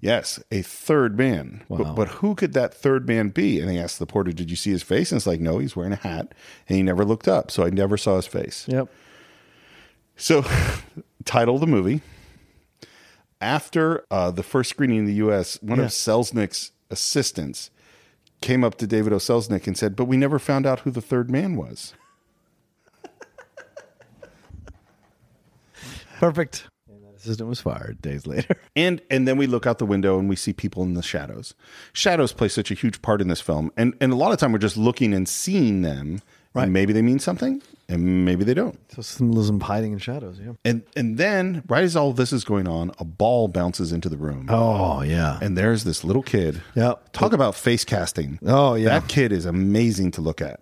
Yes, a third man. Wow. But, but who could that third man be? And they asked the porter, did you see his face? And it's like, no, he's wearing a hat. And he never looked up. So I never saw his face. Yep. So, title of the movie. After uh, the first screening in the U.S., one Yeah. of Selznick's assistants came up to David O. Selznick and said, "But we never found out who the third man was." Perfect. And that assistant was fired days later. And and then we look out the window and we see people in the shadows. Shadows play such a huge part in this film, and and a lot of time we're just looking and seeing them. Right. And maybe they mean something, and maybe they don't. So symbolism hiding in shadows. Yeah. And and then right as all this is going on, a ball bounces into the room. Oh yeah. and there's this little kid. Yep. Talk about face casting. Oh, yeah. That kid is amazing to look at.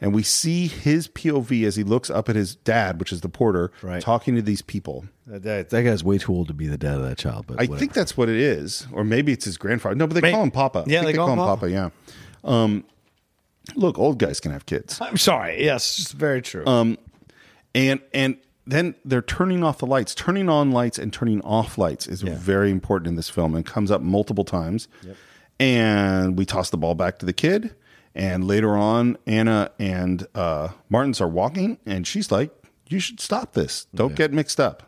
And we see his POV as he looks up at his dad, which is the porter, Right. talking to these people. That, that, that guy's way too old to be the dad of that child. But I whatever. think that's what it is. Or maybe it's his grandfather. No, but they May- call him Papa. I Yeah, think they call him Papa. yeah. Um, look, old guys can have kids. I'm sorry. Yes, it's very true. Um, and and then they're turning off the lights. Turning on lights and turning off lights is Yeah. very important in this film and comes up multiple times. And we toss the ball back to the kid. And later on, Anna and uh, Martins are walking, and she's like, "You should stop this. Don't get mixed up."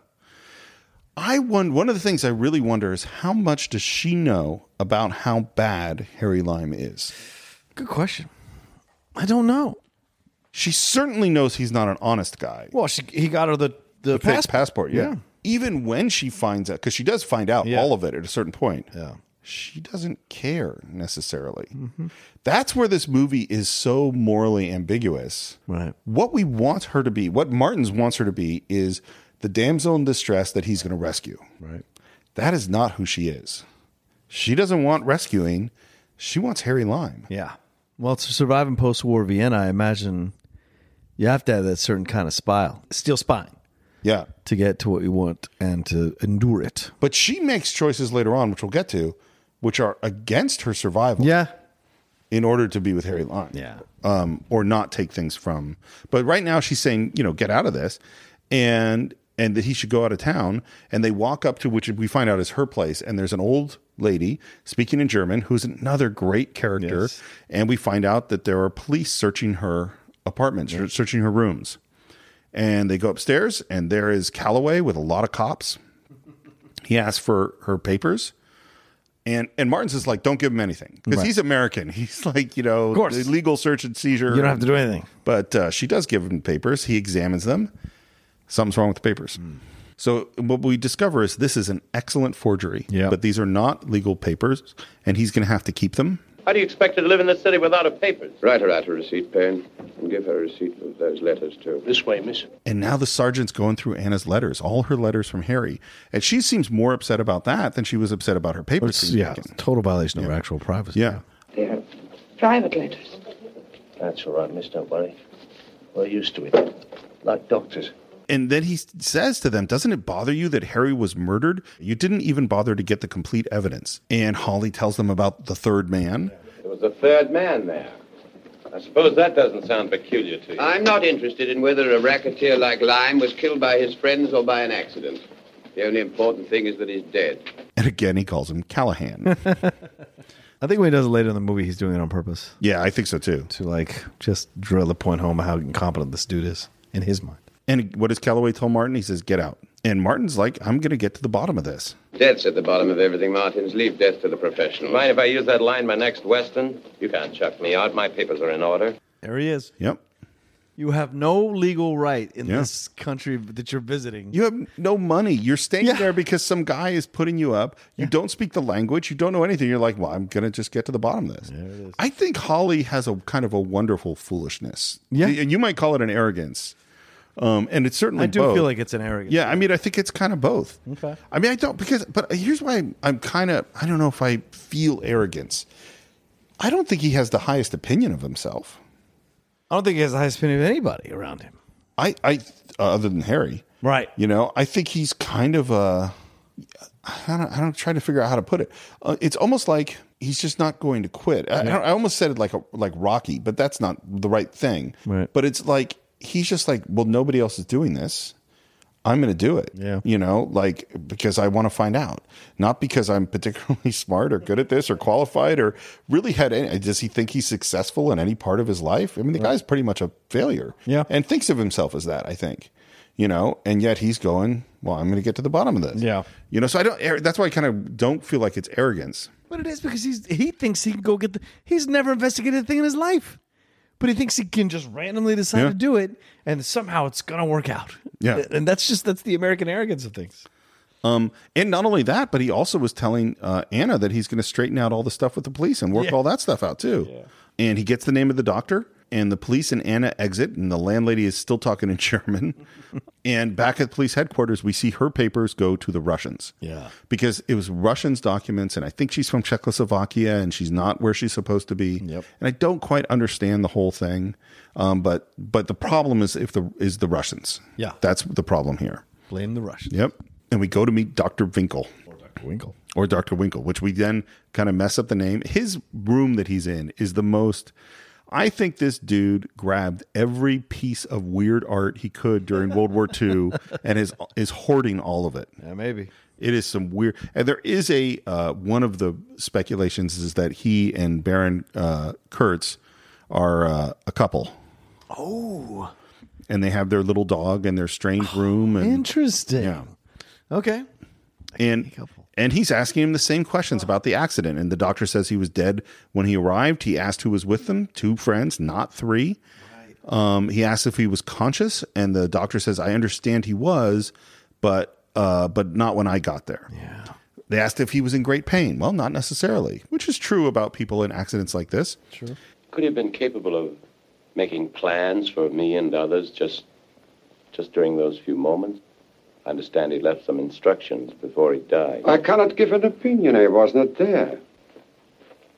I won. One of the things I really wonder is how much does she know about how bad Harry Lime is? Good question. I don't know. She certainly knows he's not an honest guy. Well, she, he got her the the, fake passport. passport. Yeah. Yeah. Even when she finds out, because she does find out Yeah. all of it at a certain point. Yeah. She doesn't care necessarily. That's where this movie is so morally ambiguous. Right. What we want her to be, what Martins wants her to be, is the damsel in distress that he's going to rescue. Right. That is not who she is. She doesn't want rescuing. She wants Harry Lime. Yeah. Well, to survive in post-war Vienna, I imagine you have to have that certain kind of spine, steel spine, Yeah. to get to what you want and to endure it. But she makes choices later on, which we'll get to, which are against her survival. Yeah. in order to be with Harry Lime. Yeah. Um, or not take things from. But right now she's saying, you know, get out of this, and and that he should go out of town. And they walk up to which we find out is her place, and there's an old lady speaking in German who's another great character. Yes. And we find out that there are police searching her apartment, searching her rooms. And they go upstairs, and there is Calloway with a lot of cops. He asks for her papers. And and Martins is like, don't give him anything because Right. he's American. He's like, you know, course. legal search and seizure. You don't have to do anything. But uh, she does give him papers. He examines them. Something's wrong with the papers. Hmm. So what we discover is this is an excellent forgery. Yeah. But these are not legal papers, and he's going to have to keep them. How do you expect her to live in this city without her papers? Write her out a receipt, Paine, and give her a receipt of those letters, too. This way, miss. And now the sergeant's going through Anna's letters, all her letters from Harry, and she seems more upset about that than she was upset about her papers. It's, yeah, taken. total violation of actual privacy. Yeah. They're private letters. That's all right, miss. Don't worry. We're used to it. Like doctors. And then he says to them, Doesn't it bother you that Harry was murdered? You didn't even bother to get the complete evidence. And Holly tells them about the third man. There was a third man there. I suppose that doesn't sound peculiar to you. I'm not interested in whether a racketeer like Lime was killed by his friends or by an accident. The only important thing is that he's dead. And again, he calls him Callahan. I think when he does it later in the movie, he's doing it on purpose yeah, I think so too. to like just drill the point home how incompetent this dude is in his mind. And what does Calloway tell Martin? He says, "Get out." And Martin's like, "I'm going to get to the bottom of this." Death's at the bottom of everything, Martins. Leave death to the professionals. Mind if I use that line my next Western? You can't chuck me out. My papers are in order. There he is. Yep. You have no legal right in Yeah. this country that you're visiting. You have no money. You're staying Yeah. there because some guy is putting you up. You don't speak the language. You don't know anything. You're like, well, I'm going to just get to the bottom of this. I think Holly has a kind of a wonderful foolishness. Yeah. And you might call it an arrogance. Um, and it's certainly I do both. feel like it's an arrogance. Yeah, I mean, I think it's kind of both. Okay. I mean, I don't because, but here's why I'm, I'm kind of. I don't know if I feel arrogance. I don't think he has the highest opinion of himself. I don't think he has the highest opinion of anybody around him. I, I, uh, other than Harry, Right. You know, I think he's kind of uh I don't, I don't try to figure out how to put it. Uh, it's almost like he's just not going to quit. I, I almost said it like a, like Rocky, but that's not the right thing. Right. But it's like he's just like, well, nobody else is doing this. I'm going to do it. Yeah. You know, like because I want to find out, not because I'm particularly smart or good at this or qualified or really had any. Does he think he's successful in any part of his life? I mean, the guy's pretty much a failure. Yeah. And thinks of himself as that, I think. You know, and yet he's going, well, I'm going to get to the bottom of this. Yeah. You know, so I don't, er, that's why I kind of don't feel like it's arrogance. But it is because he's he thinks he can go get the. He's never investigated a thing in his life, but he thinks he can just randomly decide Yeah. to do it, and somehow it's gonna work out. Yeah. and that's just that's the American arrogance of things. Um, and not only that, but he also was telling uh, Anna that he's going to straighten out all the stuff with the police and work Yeah. all that stuff out too. And he gets the name of the doctor, and the police and Anna exit, and the landlady is still talking in German. and back at police headquarters, we see her papers go to the Russians. Yeah. because it was Russians' documents, and I think she's from Czechoslovakia, and she's not where she's supposed to be. Yep. And I don't quite understand the whole thing, um, but but the problem is if the is the Russians. Yeah. that's the problem here. Blame the Russians. Yep. And we go to meet Dr. Winkle Or Dr. Winkle. or Dr. Winkle, which we then kind of mess up the name. His room that he's in is the most. I think this dude grabbed every piece of weird art he could during World War II and is is hoarding all of it. Yeah, maybe. It is some weird, and there is a uh, one of the speculations is that he and Baron uh, Kurtz are uh, a couple. Oh, and they have their little dog and their strange room, and Interesting. yeah, Okay. and couple. And he's asking him the same questions about the accident. And the doctor says he was dead when he arrived. He asked who was with them, two friends, not three. Um, he asked if he was conscious, and the doctor says, "I understand he was, but uh, but not when I got there." Yeah. They asked if he was in great pain. Well, not necessarily, which is true about people in accidents like this. Sure. Could he have been capable of making plans for me and others just just during those few moments? I understand he left some instructions before he died. I cannot give an opinion. I was not there.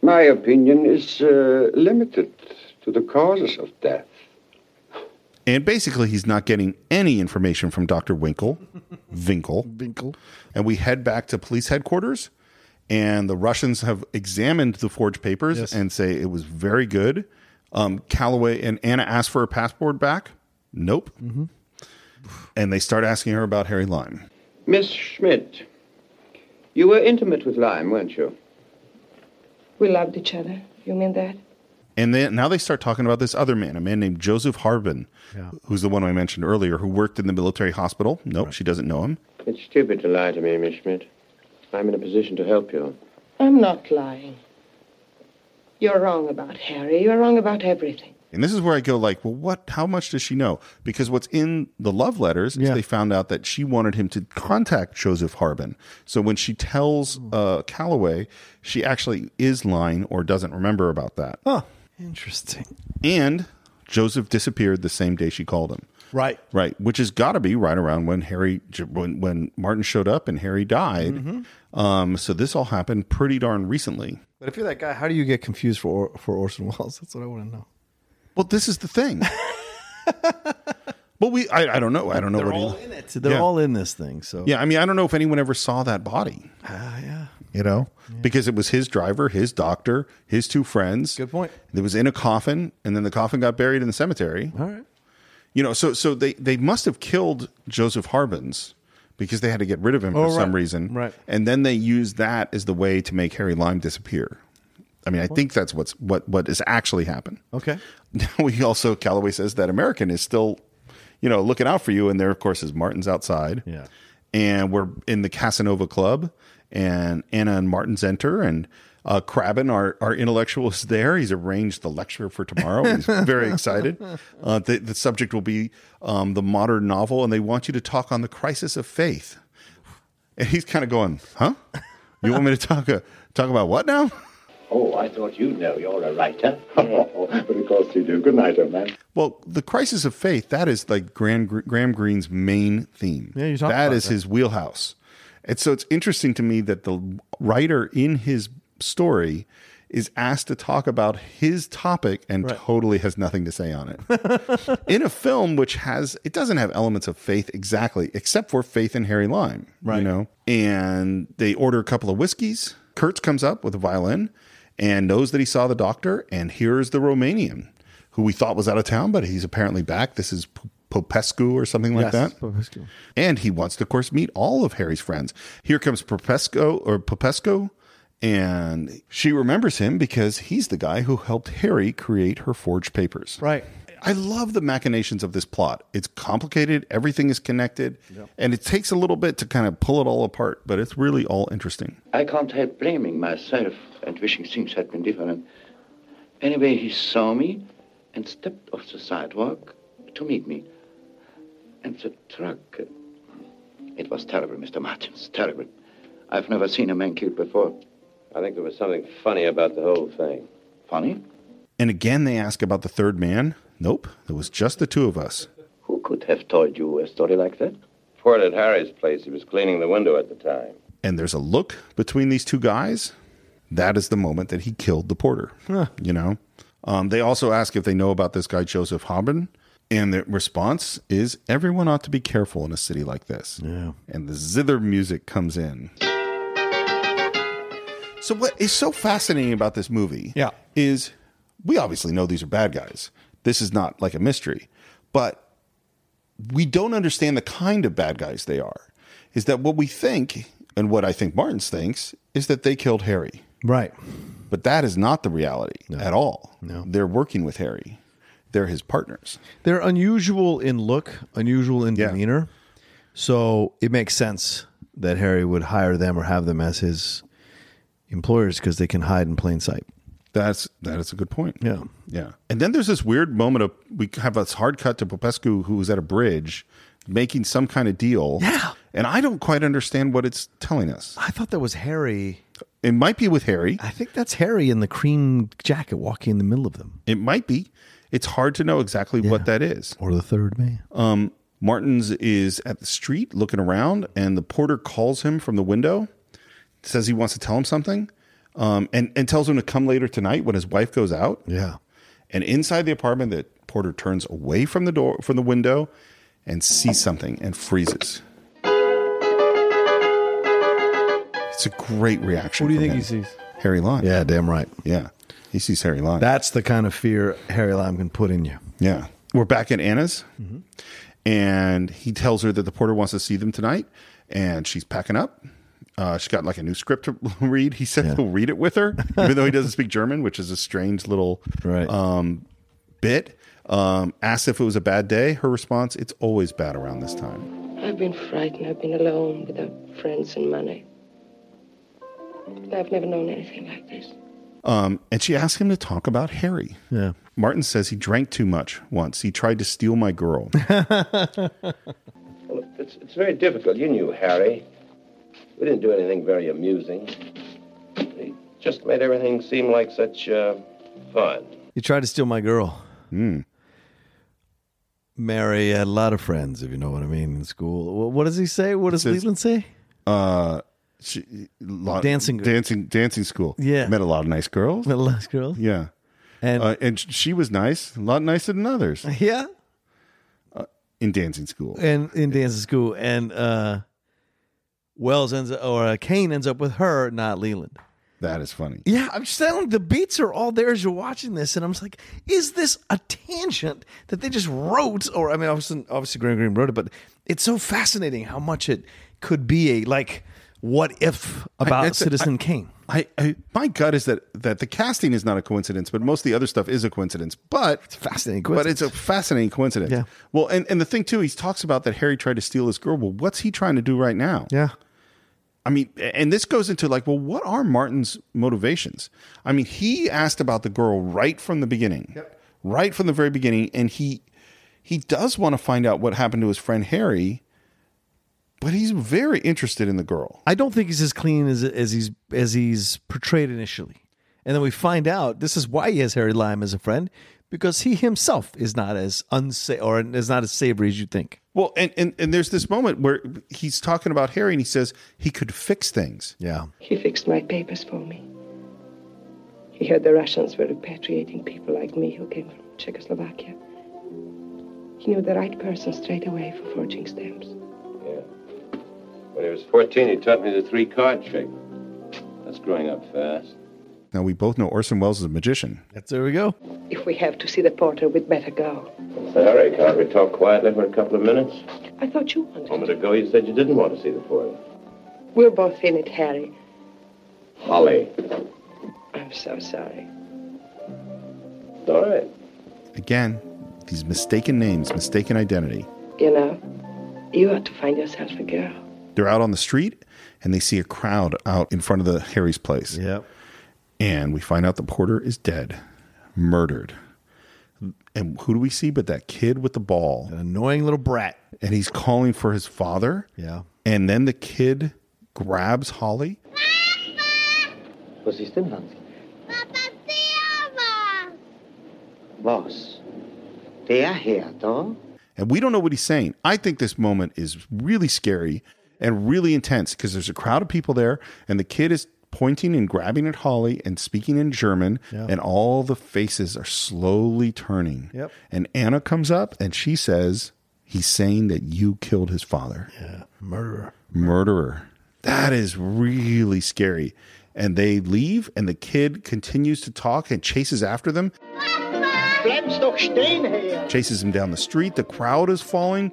My opinion is uh, limited to the causes of death. And basically, he's not getting any information from Dr. Winkle, Winkle. Winkle. And we head back to police headquarters, and the Russians have examined the forged papers Yes. and say it was very good. Um, Calloway and Anna asked for her passport back. Nope. And they start asking her about Harry Lime. Miss Schmidt, you were intimate with Lime, weren't you? We loved each other. You mean that? And then now they start talking about this other man, a man named Joseph Harbin, who's the one I mentioned earlier, who worked in the military hospital. Nope, she doesn't know him. It's stupid to lie to me, Miss Schmidt. I'm in a position to help you. I'm not lying. You're wrong about Harry. You're wrong about everything. And this is where I go like, well, what? How much does she know? Because what's in the love letters is Yeah. they found out that she wanted him to contact Joseph Harbin. So when she tells uh, Calloway, she actually is lying or doesn't remember about that. Oh, Interesting. And Joseph disappeared the same day she called him. Right. Right, which has got to be right around when Harry, when when Martin showed up and Harry died. Mm-hmm. Um, so this all happened pretty darn recently. But if you're that guy, how do you get confused for for Orson Welles? That's what I want to know. Well, this is the thing. well, we I, I don't know. I don't know They're what all he. in it. They're Yeah. all in this thing. So Yeah, I mean, I don't know if anyone ever saw that body. Ah, yeah. You know, because it was his driver, his doctor, his two friends. Good point. It was in a coffin, and then the coffin got buried in the cemetery. All right. You know, so so they they must have killed Joseph Harbins because they had to get rid of him for Oh, some reason. Right. And then they used that as the way to make Harry Lime disappear. I mean, I think that's what's what what has actually happened. Okay. we also Calloway says that American is still, you know, looking out for you, and there of course is Martins outside. Yeah. And we're in the Casanova Club, and Anna and Martins enter, and uh, Crabbin, our, our intellectual, is there. He's arranged the lecture for tomorrow. He's very excited. Uh, the, the subject will be um, the modern novel, and they want you to talk on the crisis of faith. And he's kind of going, "Huh? You want me to talk uh, talk about what now?" Oh, I thought you'd know. You're a writer. Oh, but of course you do. Good night, old man. Well, the crisis of faith, that is like Graham, Graham Greene's main theme. Yeah, you talked That about is that. his wheelhouse. And so it's interesting to me that the writer in his story is asked to talk about his topic and totally has nothing to say on it. in a film which has it doesn't have elements of faith exactly, except for faith in Harry Lime. You know? And they order a couple of whiskeys. Kurtz comes up with a violin and knows that he saw the doctor, and here's the Romanian who we thought was out of town, but he's apparently back. This is Popescu or something like Yes, that. Popescu. And he wants to, of course, meet all of Harry's friends. Here comes Popescu or Popescu, and she remembers him because he's the guy who helped Harry create her forged papers. Right. I love the machinations of this plot. It's complicated, everything is connected, and it takes a little bit to kind of pull it all apart, but it's really all interesting. I can't help blaming myself and wishing things had been different. Anyway, he saw me and stepped off the sidewalk to meet me. And the truck. It was terrible, Mr. Martins. Terrible. I've never seen a man killed before. I think there was something funny about the whole thing. Funny? And again, they ask about the third man. Nope, it was just the two of us. Who could have told you a story like that? Ford at Harry's place. He was cleaning the window at the time. and there's a look between these two guys, that is the moment that he killed the porter. You know, um, they also ask if they know about this guy Joseph Harbin, and the response is everyone ought to be careful in a city like this. Yeah. and the zither music comes in. So what is so fascinating about this movie? Yeah. is we obviously know these are bad guys. This is not like a mystery, but we don't understand the kind of bad guys they are. Is that what we think, and what I think Martins thinks, is that they killed Harry. Right. But that is not the reality at all. No. They're working with Harry. They're his partners. They're unusual in look, unusual in Yeah. demeanor. So it makes sense that Harry would hire them or have them as his employers because they can hide in plain sight. That's that is a good point. Yeah. Yeah. And then there's this weird moment of we have this hard cut to Popescu who is at a bridge making some kind of deal. Yeah. And I don't quite understand what it's telling us. I thought that was Harry. It might be with Harry. I think that's Harry in the cream jacket walking in the middle of them. It might be. It's hard to know exactly what that is. Or the third man. Um, Martins is at the street looking around, and the porter calls him from the window, says he wants to tell him something, um, and, and tells him to come later tonight when his wife goes out. Yeah. And inside the apartment, the porter turns away from the door from the window and sees something and freezes. It's a great reaction. What do you from think he sees? Harry Lime. Yeah, damn right. Yeah. He sees Harry Lime. That's the kind of fear Harry Lime can put in you. Yeah. We're back at Anna's, and he tells her that the porter wants to see them tonight, and she's packing up. Uh, she's got like a new script to read. He said he'll read it with her, even though he doesn't speak German, which is a strange little Right. um, bit. Um, asked if it was a bad day. Her response: "It's always bad around this time." I've been frightened. I've been alone without friends and money. I've never known anything like this. Um, and she asked him to talk about Harry. Yeah. Martin says he drank too much once. He tried to steal my girl. Well, it's, it's very difficult. You knew Harry. We didn't do anything very amusing. He just made everything seem like such uh, fun. He tried to steal my girl. Hmm. Mary had a lot of friends, if you know what I mean, in school. What does he say? What does says- Leland say? Uh, she, lot, Dancing- dancing, dancing school. Yeah. met a lot of nice girls. Met a lot of girls. Yeah, And uh, and she was nice, a lot nicer than others yeah, in dancing school. and in dancing school, and uh, Welles ends up, or uh, Kane ends up with her, not Leland. That is funny. Yeah, I'm just telling the beats are all there as you're watching this, and I'm just like, is this a tangent that they just wrote? Or I mean, obviously, obviously Graham Greene wrote it, but it's so fascinating how much it could be a like what if about a- Citizen I- Kane. I, I my gut is that that the casting is not a coincidence, but most of the other stuff is a coincidence. But it's fascinating But it's a fascinating coincidence. Yeah. Well, and, and the thing too, he talks about that Harry tried to steal his girl. Well, what's he trying to do right now? Yeah. I mean, and this goes into like, well, what are Martin's motivations? I mean, he asked about the girl right from the beginning, right from the very beginning, and he he does want to find out what happened to his friend Harry, but he's very interested in the girl. I don't think he's as clean as as he's as he's portrayed initially. And then we find out this is why he has Harry Lime as a friend because he himself is not as unsa or is not as savory as you think. Well, and, and and there's this moment where he's talking about Harry, and he says he could fix things. Yeah. He fixed my papers for me. He heard the Russians were repatriating people like me who came from Czechoslovakia. He knew the right person straight away for forging stamps. Yeah. When he was 14, he taught me the three card trick. That's growing up fast. Now we both know Orson Welles is a magician. That's there we go. If we have to see the porter, we'd better go. Sorry, can't we talk quietly for a couple of minutes? I thought you wanted. A moment ago, you said you didn't want to see the porter. We're both in it, Harry. Holly. I'm so sorry. All right. Again, these mistaken names, mistaken identity. You know, you ought to find yourself a girl. They're out on the street, and they see a crowd out in front of the Harry's place. Yep. And we find out the porter is dead, murdered. And who do we see but that kid with the ball? An annoying little brat. And he's calling for his father. Yeah. And then the kid grabs Holly. Was ist denn, Hans? Was? Der Herr da? And we don't know what he's saying. I think this moment is really scary and really intense because there's a crowd of people there, and the kid is pointing and grabbing at Holly and speaking in German, Yeah. and all the faces are slowly turning. Yep. And Anna comes up and she says, He's saying that you killed his father. Yeah. Murderer. Murderer. That is really scary. And they leave, and the kid continues to talk and chases after them. Bleibst doch stehen, Herr. chases him down the street. The crowd is falling.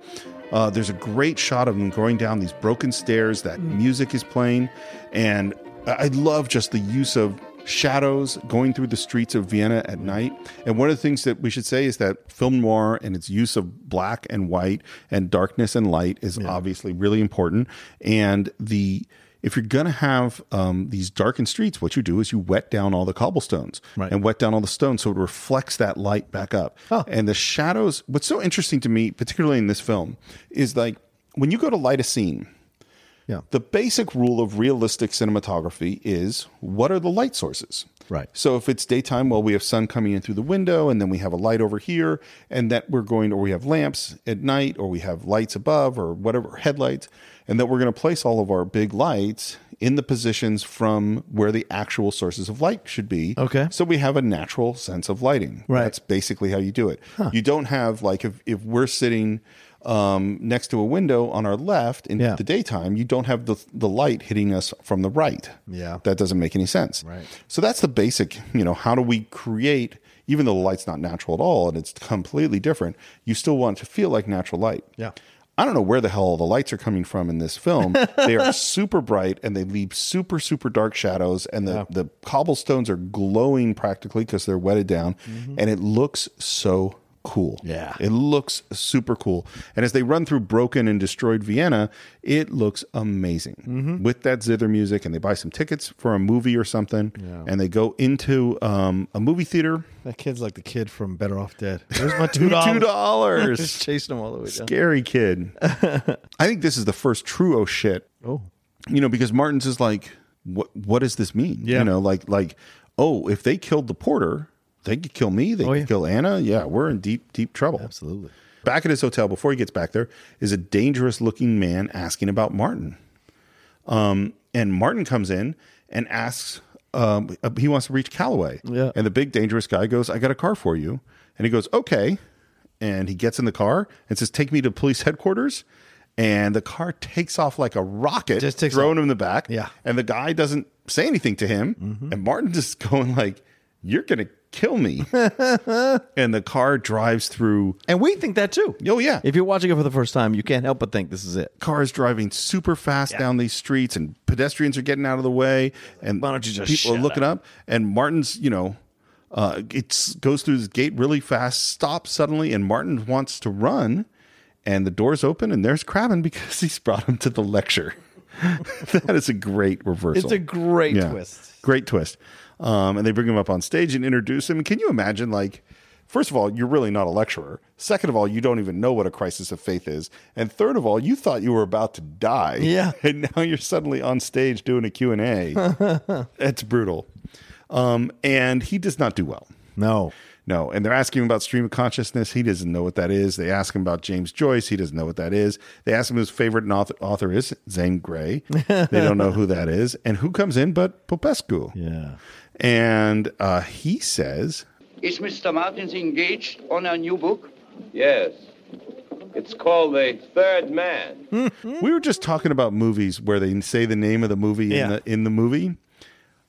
Uh, there's a great shot of him going down these broken stairs. That music is playing, and I love just the use of shadows going through the streets of Vienna at night. And one of the things that we should say is that film noir and its use of black and white and darkness and light is obviously really important. And the if you're going to have um, these darkened streets, what you do is you wet down all the cobblestones Right. and wet down all the stones so it reflects that light back up. And the shadows, what's so interesting to me, particularly in this film, is like when you go to light a scene, Yeah. the basic rule of realistic cinematography is what are the light sources? Right. So if it's daytime, well, we have sun coming in through the window, and then we have a light over here, and that we're going, or we have lamps at night, or we have lights above, or whatever, headlights, and that we're going to place all of our big lights in the positions from where the actual sources of light should be. Okay. So we have a natural sense of lighting. Right. That's basically how you do it. You don't have, like, if, if we're sitting um, next to a window on our left in Yeah. the daytime, you don't have the, the light hitting us from the right. Yeah. That doesn't make any sense. Right. So that's the basic, you know, how do we create, even though the light's not natural at all and it's completely different, you still want to feel like natural light. Yeah. I don't know where the hell the lights are coming from in this film. they are super bright and they leave super, super dark shadows, and the, the cobblestones are glowing practically because they're wetted down, and it looks so cool. Yeah. It looks super cool. And as they run through broken and destroyed Vienna, it looks amazing with that zither music. And they buy some tickets for a movie or something, and they go into um, a movie theater. That kid's like the kid from Better Off Dead. There's my $2? Two dollars. dollars. Just chasing him all the way down. Scary kid. I think this is the first true oh shit. Oh. You know, because Martin's is like, what what does this mean? Yeah. You know, like like, oh, if they killed the porter, they could kill me, they Oh, could yeah. kill Anna. Yeah, we're in deep, deep trouble. Absolutely. Back at his hotel, before he gets back there, is a dangerous looking man asking about Martin. Um, and Martin comes in and asks, um, he wants to reach Calloway. Yeah. And the big dangerous guy goes, I got a car for you. And he goes, okay. And he gets in the car and says, take me to police headquarters. And the car takes off like a rocket, Just takes throwing off. him in the back. Yeah. And the guy doesn't say anything to him. And Martin just going like, you're going to kill me. and the car drives through. And we think that too. Oh, yeah. If you're watching it for the first time, you can't help but think this is it. Cars driving super fast down these streets, and pedestrians are getting out of the way, and Why don't you just people are looking up. And Martin's, you know, uh, it goes through this gate really fast, stops suddenly, and Martin wants to run, and the doors open, and there's Craven because he's brought him to the lecture. that is a great reversal. It's a great twist. Great twist. Um, and they bring him up on stage and introduce him. Can you imagine, like, first of all, you're really not a lecturer. Second of all, you don't even know what a crisis of faith is. And third of all, you thought you were about to die. Yeah. And now you're suddenly on stage doing a Q&A. it's brutal. Um, and he does not do well. No. No, and they're asking him about stream of consciousness. He doesn't know what that is. They ask him about James Joyce. He doesn't know what that is. They ask him who his favorite author, author is. Zane Grey. they don't know who that is. And who comes in but Popescu. Yeah. And uh, he says, Is Mr. Martins engaged on a new book? Yes. It's called The Third Man. we were just talking about movies where they say the name of the movie Yeah. in, the, in the movie.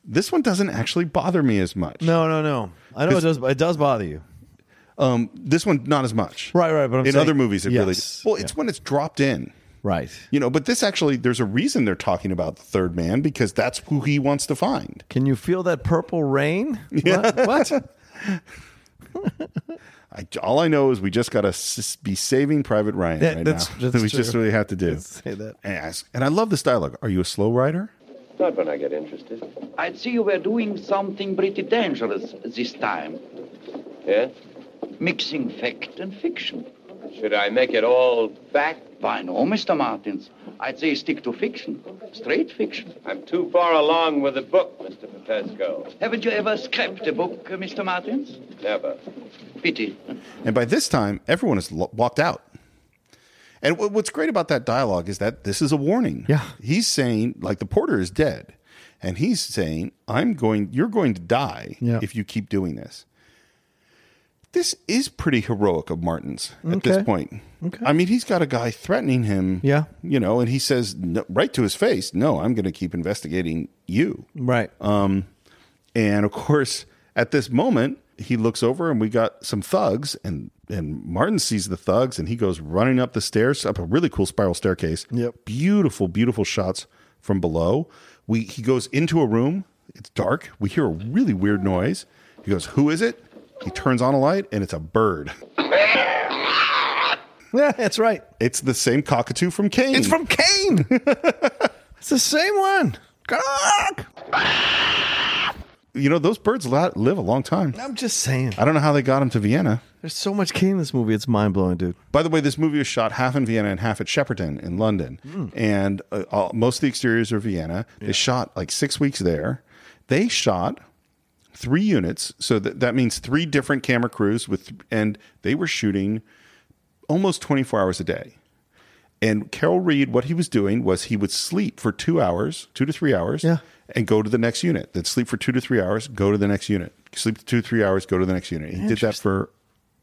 This one doesn't actually bother me as much. No, no, no. I know it does. It does bother you. Um, this one, not as much. Right, right. But I'm in saying- other movies, it really. Yes. Well, it's when it's dropped in. Right. You know, but this actually, there's a reason they're talking about the third man because that's who he wants to find. Can you feel that purple rain? What? what? I, all I know is we just got to s- be saving Private Ryan Yeah, right that's- now. that's we just really have to do. Let's say that. And ask- and I love this dialogue. Are you a slow rider? Not when I get interested. I'd see you were doing something pretty dangerous this time. Yeah? Mixing fact and fiction. Should I make it all fact? Why no, Mr. Martins? I'd say stick to fiction. Straight fiction. I'm too far along with the book, Mr. Popescu. Haven't you ever scrapped a book, uh, Mr. Martins? Never. Pity. And by this time, everyone has lo- walked out. And wh- what's great about that dialogue is that this is a warning. Yeah. He's saying, like, the porter is dead. And he's saying, I'm going, you're going to die Yeah. if you keep doing this. This is pretty heroic of Martin's at this point. Okay. I mean, he's got a guy threatening him. Yeah. You know, and he says no, right to his face, no, I'm going to keep investigating you. Right. Um, and of course, at this moment, he looks over and we got some thugs, and and Martin sees the thugs, and he goes running up the stairs, up a really cool spiral staircase. Yep. Beautiful, beautiful shots from below. We he goes into a room. It's dark. We hear a really weird noise. He goes, "Who is it?" He turns on a light, and it's a bird. yeah, that's right. It's the same cockatoo from Kane. It's from Kane. it's the same one. you know those birds live a long time. I'm just saying. I don't know how they got him to Vienna. There's so much Kane in this movie. It's mind blowing, dude. By the way, this movie was shot half in Vienna and half at Shepperton in London, and uh, all, most of the exteriors are Vienna. They shot like six weeks there. They shot three units, so that that means three different camera crews with, and they were shooting almost twenty four hours a day. And Carol Reed, what he was doing was he would sleep for two hours, two to three hours, Yeah. and go to the next unit. Then sleep for two to three hours, go to the next unit. Sleep two to three hours, go to the next unit. He did that for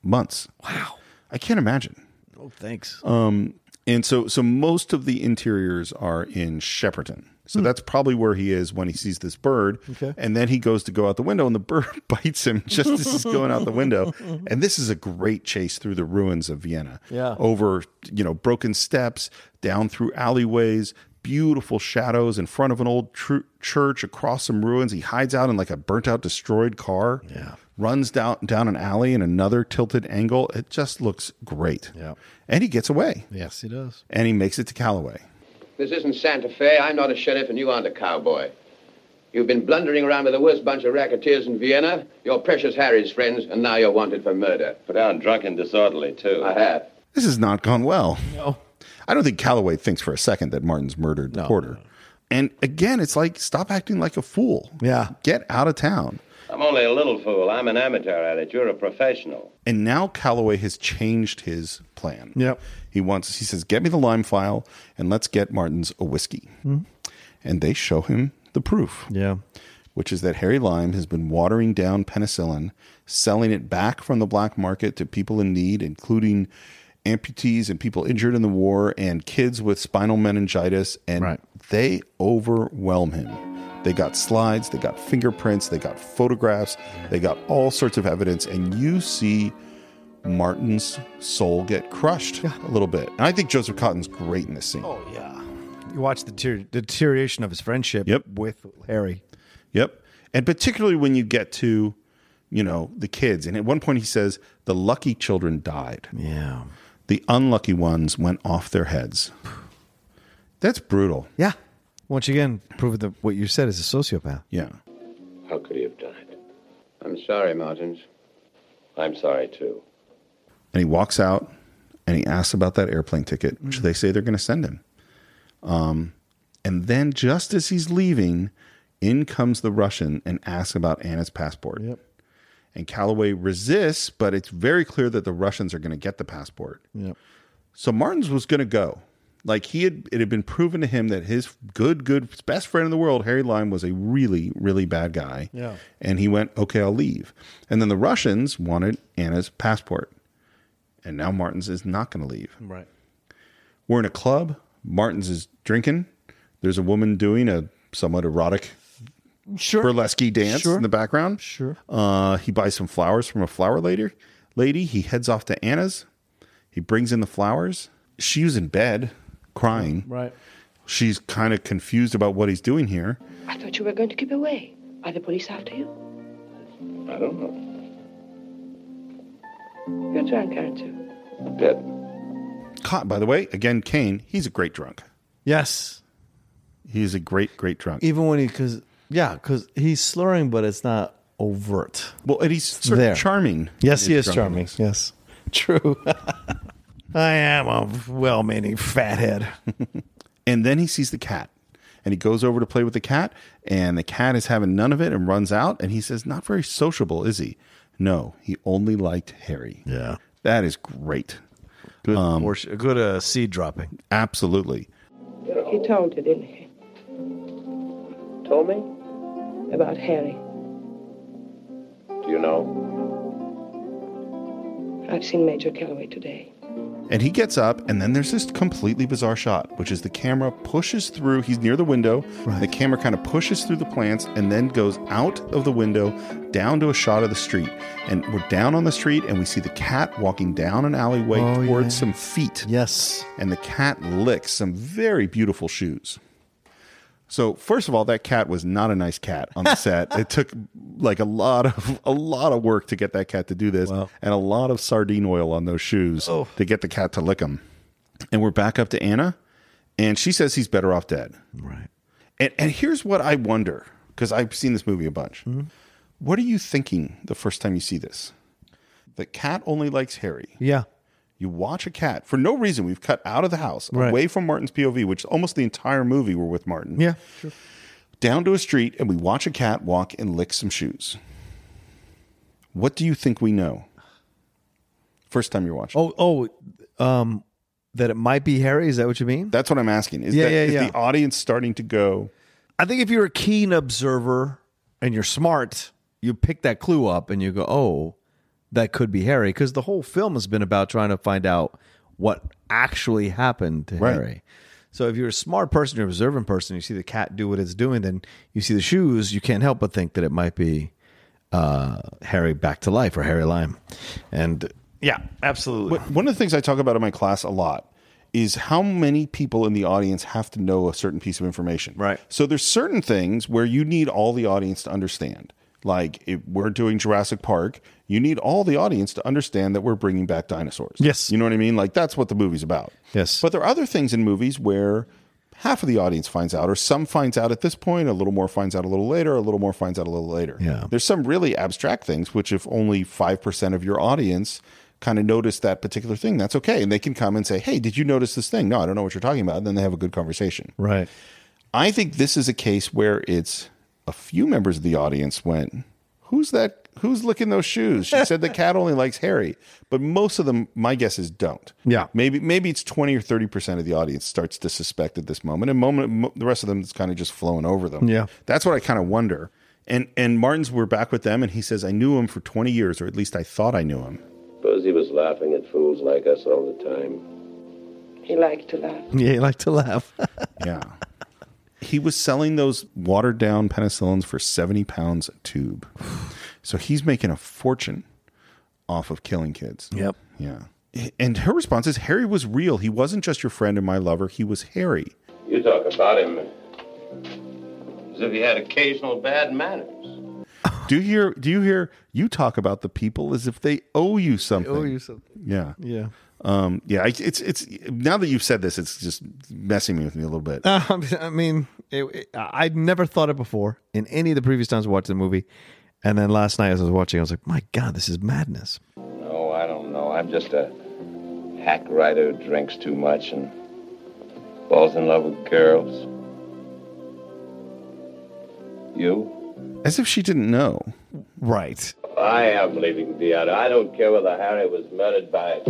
months. Wow. I can't imagine. Oh, thanks. Um, and so, so most of the interiors are in Shepperton. So hmm. that's probably where he is when he sees this bird. Okay. And then he goes to go out the window, and the bird bites him just as he's going out the window. And this is a great chase through the ruins of Vienna. Yeah. Over, you know, broken steps, down through alleyways, beautiful shadows in front of an old tr- church, across some ruins. He hides out in like a burnt out, destroyed car. Yeah. Runs down down an alley in another tilted angle. It just looks great. Yeah. And he gets away Yes, he does. and he makes it to Calloway. This isn't Santa Fe. I'm not a sheriff, and you aren't a cowboy. You've been blundering around with the worst bunch of racketeers in Vienna. You're Precious Harry's friends, and now you're wanted for murder. Put down drunk and disorderly, too. I have. This has not gone well. No. I don't think Calloway thinks for a second that Martin's murdered the No, porter. And again, it's like stop acting like a fool. Yeah. Get out of town. I'm only a little fool. I'm an amateur at it. You're a professional. And now Calloway has changed his plan. Yep. He wants he says, Get me the lime file and let's get Martin's a whiskey. Hmm. And they show him the proof. Yeah. which is that Harry Lime has been watering down penicillin, selling it back from the black market to people in need, including amputees and people injured in the war and kids with spinal meningitis. And Right. they overwhelm him. They got slides, they got fingerprints, they got photographs, they got all sorts of evidence, and you see Martin's soul get crushed a little bit. And I think Joseph Cotten's great in this scene. Oh yeah. You watch the deter- deterioration of his friendship Yep. with Harry. Yep. And particularly when you get to, you know, the kids. And at one point he says, the lucky children died. Yeah. The unlucky ones went off their heads. That's brutal. Yeah. Once again, proving that what you said is a sociopath. Yeah. How could he have done it? I'm sorry, Martins. I'm sorry, too. And he walks out and he asks about that airplane ticket, which they say they're going to send him. Um, and then just as he's leaving, in comes the Russian and asks about Anna's passport. Yep. And Calloway resists, but it's very clear that the Russians are going to get the passport. Yep. So Martins was going to go. Like he had, it had been proven to him that his good, good best friend in the world, Harry Lime, was a really, really bad guy. Yeah. And he went, okay, I'll leave. And then the Russians wanted Anna's passport. And now Martins is not going to leave. Right. We're in a club. Martins is drinking. There's a woman doing a somewhat erotic Sure. burlesque dance Sure. in the background. Sure. Uh, he buys some flowers from a flower lady. Lady. He heads off to Anna's. He brings in the flowers. She's in bed, crying. Right. She's kind of confused about what he's doing here. I thought you were going to keep away. Are the police after you? I don't know. You're drunk, aren't you? A bit. Caught, by the way, again, Kane. He's a great drunk. Yes. He's a great, great drunk. Even when he, because, yeah, because he's slurring, but it's not overt. Well, and he's sort There. of charming. Yes, he is charming. Yes. True. I am a well meaning fathead. And then he sees the cat. And he goes over to play with the cat, and the cat is having none of it and runs out. And he says, Not very sociable, is he? No, he only liked Harry. Yeah. That is great. Good, Um, portion- good uh, seed dropping. Absolutely. He told you, didn't he? Told me? About Harry. Do you know? I've seen Major Calloway today. And he gets up, and then there's this completely bizarre shot, which is the camera pushes through. He's near the window. The camera kind of pushes through the plants and then goes out of the window down to a shot of the street. And we're down on the street, and we see the cat walking down an alleyway Oh, towards yeah. some feet. Yes. And the cat licks some very beautiful shoes. So first of all, that cat was not a nice cat on the set. it took like a lot of a lot of work to get that cat to do this, Wow. and a lot of sardine oil on those shoes Oh. to get the cat to lick them. And we're back up to Anna, and she says he's better off dead. Right. And and here's what I wonder because I've seen this movie a bunch. Mm-hmm. What are you thinking the first time you see this? The cat only likes Harry. Yeah. You watch a cat for no reason. We've cut out of the house, Right. away from Martin's POV, which almost the entire movie we're with Martin. Yeah. Sure. Down to a street, and we watch a cat walk and lick some shoes. What do you think we know? First time you're watching. Oh, oh, um, that it might be Harry. Is that what you mean? That's what I'm asking. Is, Yeah, that, yeah, is yeah. the audience starting to go, I think if you're a keen observer and you're smart, you pick that clue up and you go, "Oh, that could be Harry," because the whole film has been about trying to find out what actually happened to Right. Harry. So if you're a smart person, you're an observant person, you see the cat do what it's doing, then you see the shoes, you can't help but think that it might be uh, Harry back to life or Harry Lime. And yeah, absolutely. One of the things I talk about in my class a lot is how many people in the audience have to know a certain piece of information. Right. So there's certain things where you need all the audience to understand. Like if we're doing Jurassic Park, you need all the audience to understand that we're bringing back dinosaurs. Yes. You know what I mean? Like that's what the movie's about. Yes. But there are other things in movies where half of the audience finds out, or some finds out at this point, a little more finds out a little later, a little more finds out a little later. Yeah. There's some really abstract things, which if only 5% of your audience kind of notice that particular thing, that's okay. And they can come and say, Hey, did you notice this thing? No, I don't know what you're talking about. And then they have a good conversation. right. I think this is a case where it's a few members of the audience went, Who's that? Who's licking those shoes? She said the cat only likes Harry, but most of them, my guess is don't. Yeah. maybe maybe it's twenty or thirty percent of the audience starts to suspect at this moment, and moment the rest of them is kind of just flowing over them. Yeah. that's what I kind of wonder. And and Martin's we're back with them, and he says, "I knew him for twenty years, or at least I thought I knew him." Suppose he was laughing at fools like us all the time. He liked to laugh. Yeah, he liked to laugh. Yeah. He was selling those watered down penicillins for 70 pounds a tube. So he's making a fortune off of killing kids. Yep. Yeah. And her response is Harry was real. He wasn't just your friend and my lover, he was Harry. You talk about him as if he had occasional bad manners. Do you hear do you hear you talk about the people as if they owe you something? owe you something. Yeah. Yeah. Um yeah, I- it's it's now that you've said this it's just messing me with me a little bit. Uh, I mean, it, it- I'd never thought it before in any of the previous times I watched the movie. And then last night as I was watching, I was like, my God, this is madness. No, I don't know. I'm just a hack writer who drinks too much and falls in love with girls. You? As if she didn't know. Right. I am leaving Vienna. I don't care whether Harry was murdered by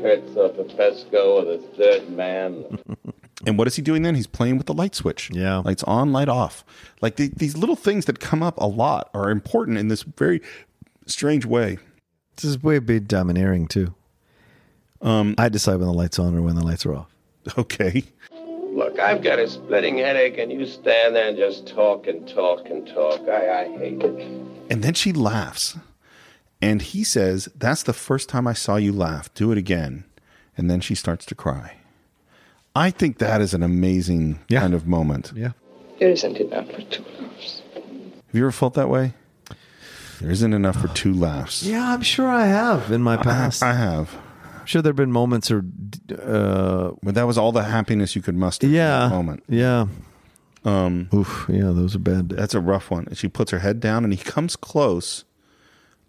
Kurtz or Pesco or the third man. And what is he doing then? He's playing with the light switch. Yeah. Lights on, light off. Like the, these little things that come up a lot are important in this very strange way. This is way big domineering, too. Um, I decide when the light's on or when the lights are off. Okay. Look, I've got a splitting headache, and you stand there and just talk and talk and talk. I, I hate it. And then she laughs. And he says, That's the first time I saw you laugh. Do it again. And then she starts to cry. I think that is an amazing kind of moment. Yeah. There isn't enough for two laughs. Have you ever felt that way? There isn't enough for two laughs. Yeah, I'm sure I have in my past. I have. I'm sure there have been moments or. Uh, but that was all the happiness you could muster yeah, in that moment. Yeah. Um, Oof. Yeah, those are bad. Days. That's a rough one. And she puts her head down and he comes close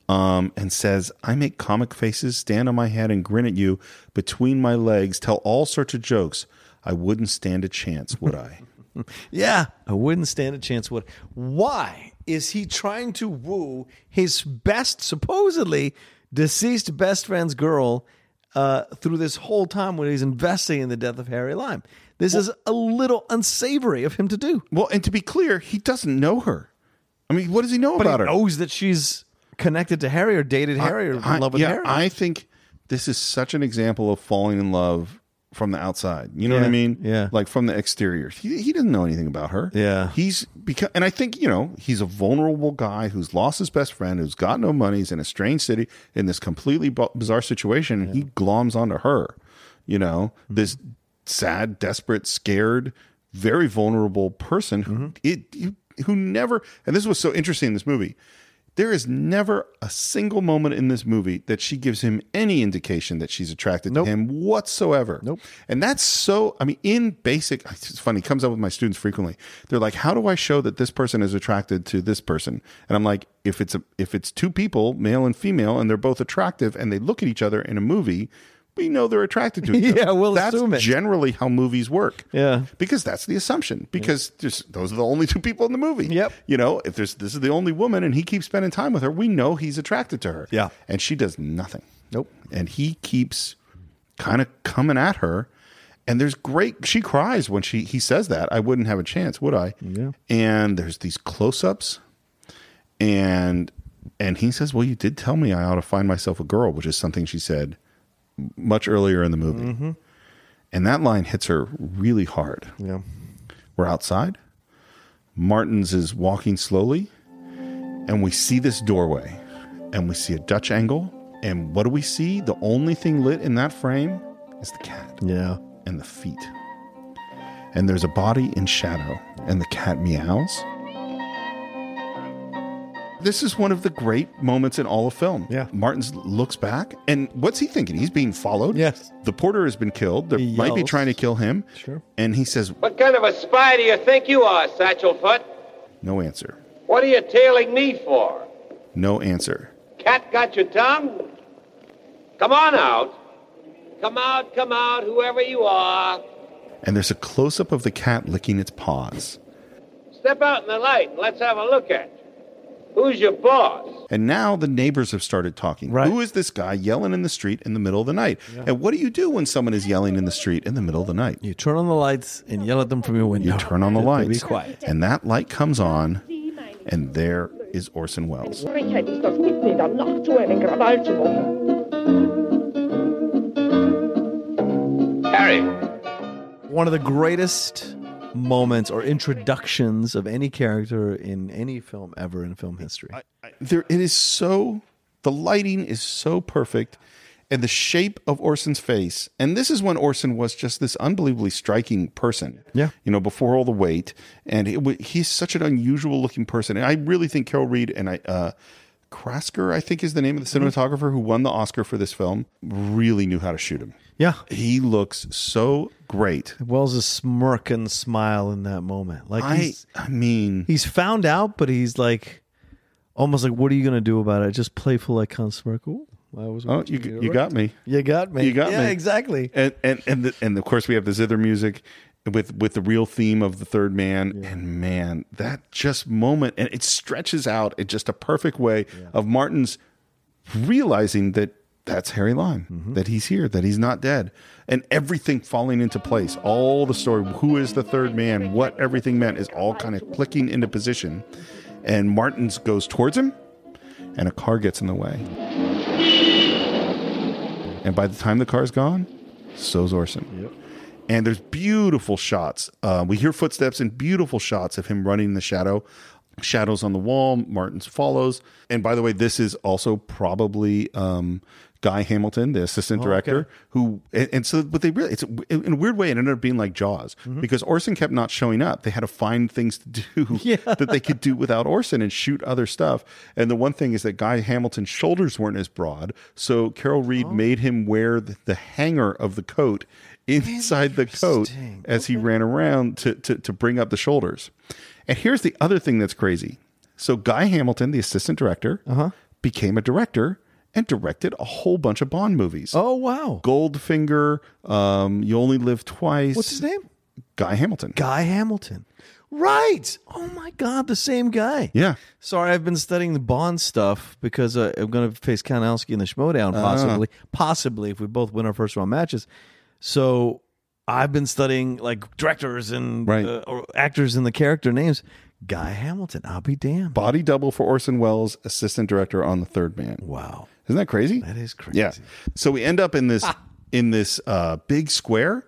um, and says, I make comic faces, stand on my head and grin at you between my legs, tell all sorts of jokes. I wouldn't stand a chance, would I? Yeah, I wouldn't stand a chance. Would why is he trying to woo his best, supposedly deceased best friend's girl uh, through this whole time when he's investing in the death of Harry Lime? This is a little unsavory of him to do. Well, and to be clear, he doesn't know her. I mean, what does he know But about he her? knows that she's connected to Harry or dated Harry or in I- love with yeah, Harry. I think this is such an example of falling in love from the outside. You know what I mean? yeah. Like from the exterior. He, he doesn't know anything about her. Yeah. He's because, and I think, you know, he's a vulnerable guy who's lost his best friend, who's got no money, he's in a strange city in this completely bizarre situation. And he gloms onto her, you know, Mm-hmm. this sad, desperate, scared, very vulnerable person who, Mm-hmm. it, who never, and this was so interesting in this movie. There is never a single moment in this movie that she gives him any indication that she's attracted to him whatsoever. Nope. And that's so, I mean, in basic, it's funny, it comes up with my students frequently. They're like, how do I show that this person is attracted to this person? And I'm like, if it's a, if it's two people, male and female, and they're both attractive and they look at each other in a movie, we know they're attracted to each other. Yeah, we'll that's assume it. generally how movies work. Yeah. Because that's the assumption. Because just those are the only two people in the movie. Yep. You know, if there's this is the only woman and he keeps spending time with her, we know he's attracted to her. Yeah. And she does nothing. Nope. And he keeps kind of coming at her. And there's great she cries when she he says that. I wouldn't have a chance, would I? Yeah. And there's these close-ups and and he says, "Well, you did tell me I ought to find myself a girl," which is something she said much earlier in the movie. Mm-hmm. And that line hits her really hard. Yeah. We're outside. Martins is walking slowly, and we see this doorway, and we see a Dutch angle. And what do we see? The only thing lit in that frame is the cat Yeah. and the feet. And there's a body in shadow, and the cat meows. This is one of the great moments in all of film. Yeah. Martins looks back, and what's he thinking? He's being followed. Yes. The porter has been killed. They He might be yells. trying to kill him. Sure. And he says, What kind of a spy do you think you are, Satchelfoot? no answer. What are you tailing me for? No answer. Cat got your tongue? Come on out. Come out, come out, whoever you are. And there's a close up of the cat licking its paws. Step out in the light and let's have a look at you. Who's your boss? And now the neighbors have started talking. Right. Who is this guy yelling in the street in the middle of the night? And what do you do when someone is yelling in the street in the middle of the night? You turn on the lights and yell at them from your window. You turn on the lights. Be quiet. And that light comes on, and there is Orson Welles. Frechheit ist das mitten in der Nacht so einen Krawall zu machen. Harry. One of the greatest moments or introductions of any character in any film ever in film history. there it is so the lighting is so perfect and the shape of Orson's face and this is when Orson was just this unbelievably striking person Yeah. you know before all the weight and it, he's such an unusual looking person and I really think Carol Reed and I uh Krasker I think is the name of the cinematographer who won the Oscar for this film really knew how to shoot him Yeah. he looks so great Welles a smirk and smile in that moment. Like I I mean he's found out, but he's like almost like, "What are you going to do about it?" Just playful, like kind of smirk. Ooh, I was. Oh, you you got me. You got me. You got yeah, me. exactly. And and and the, and of course we have the zither music with with the real theme of the third man. And man, that just moment and it stretches out in just a perfect way of Martin's realizing that that's Harry Lime, Mm-hmm. that he's here, that he's not dead, and everything falling into place. All the story, who is the third man, what everything meant, is all kind of clicking into position. And Martins goes towards him, and a car gets in the way. And by the time the car's gone, so's Orson. Yep. And there's beautiful shots. Uh, we hear footsteps and beautiful shots of him running in the shadow. Shadows on the wall. Martins follows. And by the way, this is also probably um, Guy Hamilton, the assistant Oh, director, okay. who and, and so but they really it's in a weird way it ended up being like Jaws Mm-hmm. because Orson kept not showing up. They had to find things to do that they could do without Orson and shoot other stuff. And the one thing is that Guy Hamilton's shoulders weren't as broad, so Carol Reed Oh. made him wear the, the hanger of the coat inside the coat as he ran around to, to to bring up the shoulders. And here's the other thing that's crazy. So Guy Hamilton, the assistant director, Uh-huh. became a director and directed a whole bunch of Bond movies. Oh wow! Goldfinger, um, You Only Live Twice. What's his name? Guy Hamilton. Guy Hamilton. Right. Oh my God, the same guy. Yeah. Sorry, I've been studying the Bond stuff because uh, I'm going to face Kanowski in the Schmodown, Ah. possibly. Possibly, if we both win our first round matches. So I've been studying like directors and Right. uh, or actors and the character names. Guy Hamilton. I'll be damned. Body double for Orson Welles, assistant director on The Third Man. Wow. Isn't that crazy? That is crazy. Yeah. So we end up in this in this uh, big square,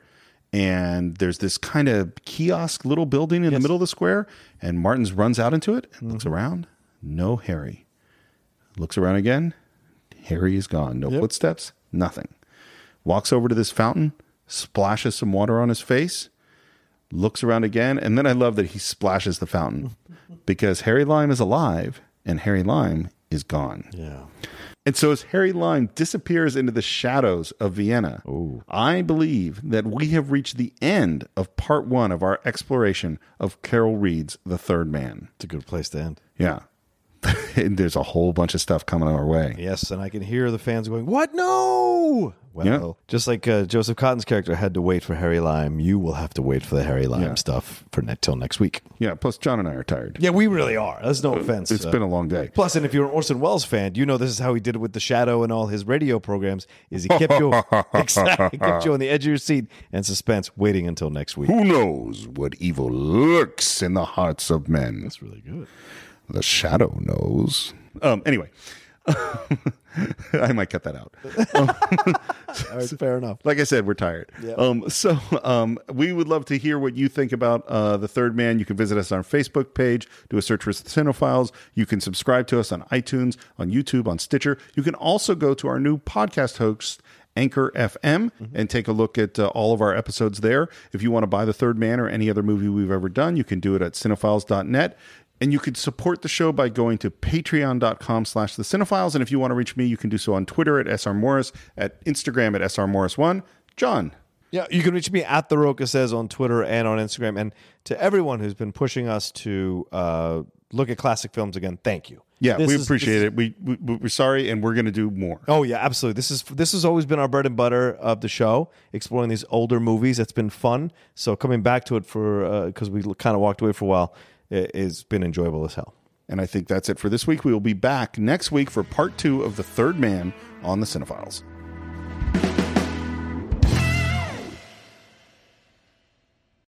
and there's this kind of kiosk little building in the middle of the square, and Martins runs out into it and looks around. No Harry. Looks around again. Harry is gone. No footsteps. Nothing. Walks over to this fountain, splashes some water on his face, looks around again, and then I love that he splashes the fountain because Harry Lime is alive and Harry Lime is gone. Yeah. And so, as Harry Lime disappears into the shadows of Vienna, I believe that we have reached the end of part one of our exploration of Carol Reed's The Third Man. It's a good place to end. Yeah. there's a whole bunch of stuff coming our way. Yes, and I can hear the fans going, "What? No!" Well, Yeah. just like uh, Joseph Cotten's character had to wait for Harry Lime, you will have to wait for the Harry Lime Yeah. stuff for ne- till next week. Yeah. Plus, John and I are tired. Yeah, we really are. That's no offense. It's Uh, been a long day. Plus, and if you're an Orson Welles fan, you know this is how he did it with The Shadow and all his radio programs. Is he kept you exactly kept you on the edge of your seat and suspense, waiting until next week. Who knows what evil lurks in the hearts of men? That's really good. The shadow knows. Um. Anyway, I might cut that out. All right, fair enough. Like I said, we're tired. Yeah. Um, so um, we would love to hear what you think about uh, the Third Man. You can visit us on our Facebook page, do a search for Cine-Files. You can subscribe to us on iTunes, on YouTube, on Stitcher. You can also go to our new podcast host. Anchor FM and take a look at uh, all of our episodes there. If you want to buy The Third Man or any other movie we've ever done, you can do it at cine-files.net. And you could support the show by going to patreon.com slash the Cine-Files. And if you want to reach me, you can do so on Twitter at SR Morris, at Instagram at SR Morris1. John. Yeah, you can reach me at the Rocha says on Twitter and on Instagram. And to everyone who's been pushing us to uh, look at classic films again, thank you. Yeah, This we is- appreciate it. We, we we're sorry, and we're going to do more. Oh yeah, absolutely. This is this has always been our bread and butter of the show, exploring these older movies. It's been fun. So coming back to it for because we kind of walked away for a while, it, has been enjoyable as hell. And I think that's it for this week. We will be back next week for part two of The Third Man on the Cine-Files.